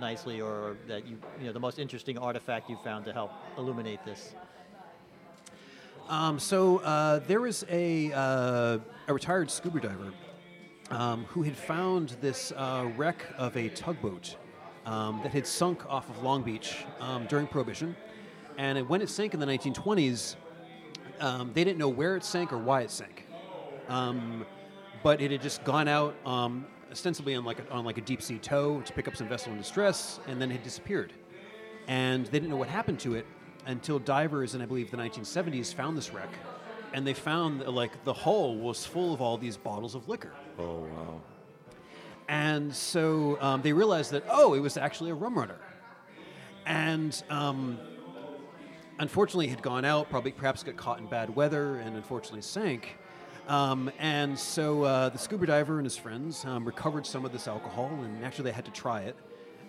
nicely, or that you you know the most interesting artifact you found to help illuminate this? Um, so uh, there was a, uh, a retired scuba diver um, who had found this uh, wreck of a tugboat um, that had sunk off of Long Beach um, during Prohibition. And when it sank in the 1920s, um, they didn't know where it sank or why it sank. Um, but it had just gone out ostensibly on like a, on like a deep sea tow to pick up some vessel in distress, and then had disappeared. And they didn't know what happened to it until divers in I believe the 1970s found this wreck, and they found that, like the hull was full of all these bottles of liquor. Oh wow. And so um, they realized that, oh, it was actually a rum runner. And um, unfortunately, had gone out, probably perhaps got caught in bad weather, and unfortunately sank. Um, and so uh, the scuba diver and his friends um, recovered some of this alcohol, and naturally they had to try it.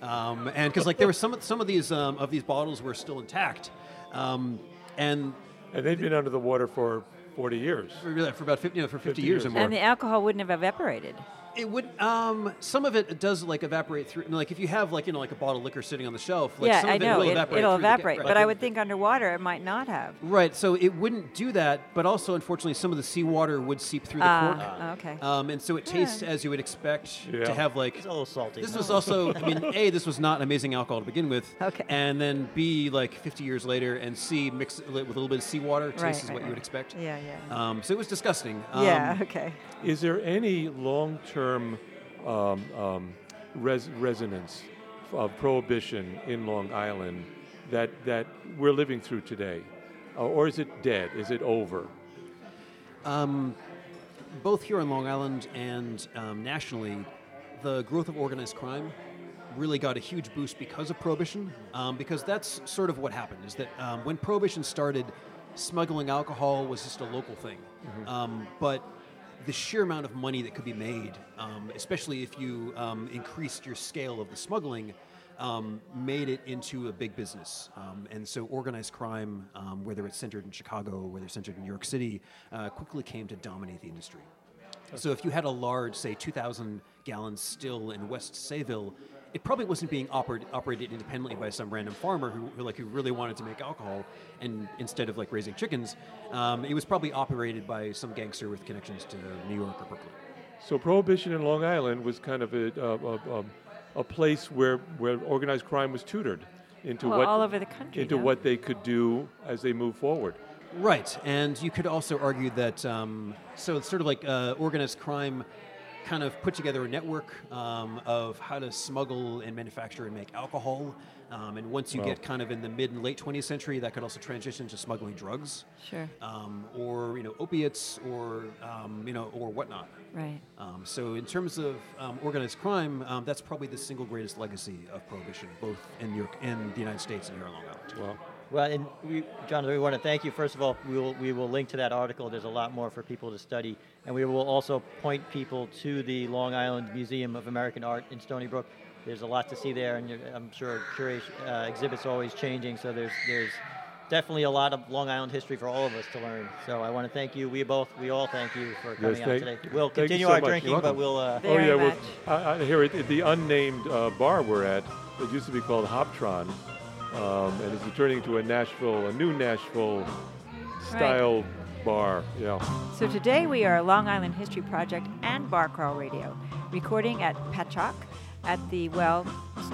Um, and because like there were some of- some of these um, of these bottles were still intact, um, and And they'd been under the water for 40 years. for, for about 50, you know, for 50, 50 years, years. or more. And the alcohol wouldn't have evaporated. It would. Um, some of it does like evaporate through. Like if you have like you know like a bottle of liquor sitting on the shelf. Like yeah, some I of it know. will It, evaporate. will through the evaporate. right. But I would think underwater it might not have. Right. So it wouldn't do that, but also unfortunately some of the seawater would seep through the cork. Ah, okay. Um, and so it tastes as you would expect Yeah. to have like. It's a little salty. This was also, I mean, A, this was not amazing alcohol to begin with. Okay. And then B, like 50 years later, and C, mixed with a little bit of seawater, tastes Right, is right, what you would expect. Yeah, yeah. Um, so it was disgusting. Um, yeah, okay. Is there any long-term um, um, res- resonance of prohibition in Long Island that that we're living through today, Uh, or is it dead? Is it over? Um, both here on Long Island and um, nationally, the growth of organized crime really got a huge boost because of prohibition. Um, because that's sort of what happened is that um, when prohibition started, smuggling alcohol was just a local thing. Um, but the sheer amount of money that could be made, um, especially if you um, increased your scale of the smuggling, um, made it into a big business. Um, and so organized crime, um, whether it's centered in Chicago or whether it's centered in New York City, uh, quickly came to dominate the industry. So if you had a large, say, 2,000 gallon still in West Sayville, it probably wasn't being oper- operated independently by some random farmer who, who, like, who really wanted to make alcohol, and instead of like raising chickens, um, it was probably operated by some gangster with connections to New York or Brooklyn. So prohibition in Long Island was kind of a, a, a, a, a place where, where organized crime was tutored into Well, what all over the country, into no? what they could do as they move forward. Right, and you could also argue that um, so it's sort of like uh, organized crime kind of put together a network um, of how to smuggle and manufacture and make alcohol. Um, and once you Wow. get kind of in the mid and late 20th century, that could also transition to smuggling drugs, Sure. um, or you know opiates, or um, you know or whatnot. Right. Um, so in terms of um, organized crime, um, that's probably the single greatest legacy of prohibition, both in New York, in the United States and here on Long Island. Well, Well, and we, John, we want to thank you. First of all, we will, we will link to that article. There's a lot more for people to study. And we will also point people to the Long Island Museum of American Art in Stony Brook. There's a lot to see there, and you're, I'm sure curation, uh, exhibits always changing, so there's, there's definitely a lot of Long Island history for all of us to learn. So I want to thank you. We both, we all thank you for coming Yes, out today. We'll continue so our much. Drinking, but we'll. Uh, Very oh yeah, much. well, I, I hear it. The unnamed uh, bar we're at it used to be called Hoptron, um, and it's turning to a Nashville, a new Nashville style bar. Yeah. So today we are Long Island History Project and Bar Crawl Radio, recording at Patchogue at the, well,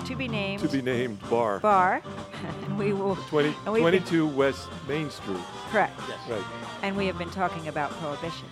to be named To be named bar. bar. and we will. 20, and we've been- 22 West Main Street. correct. yes. Right. And we have been talking about prohibition.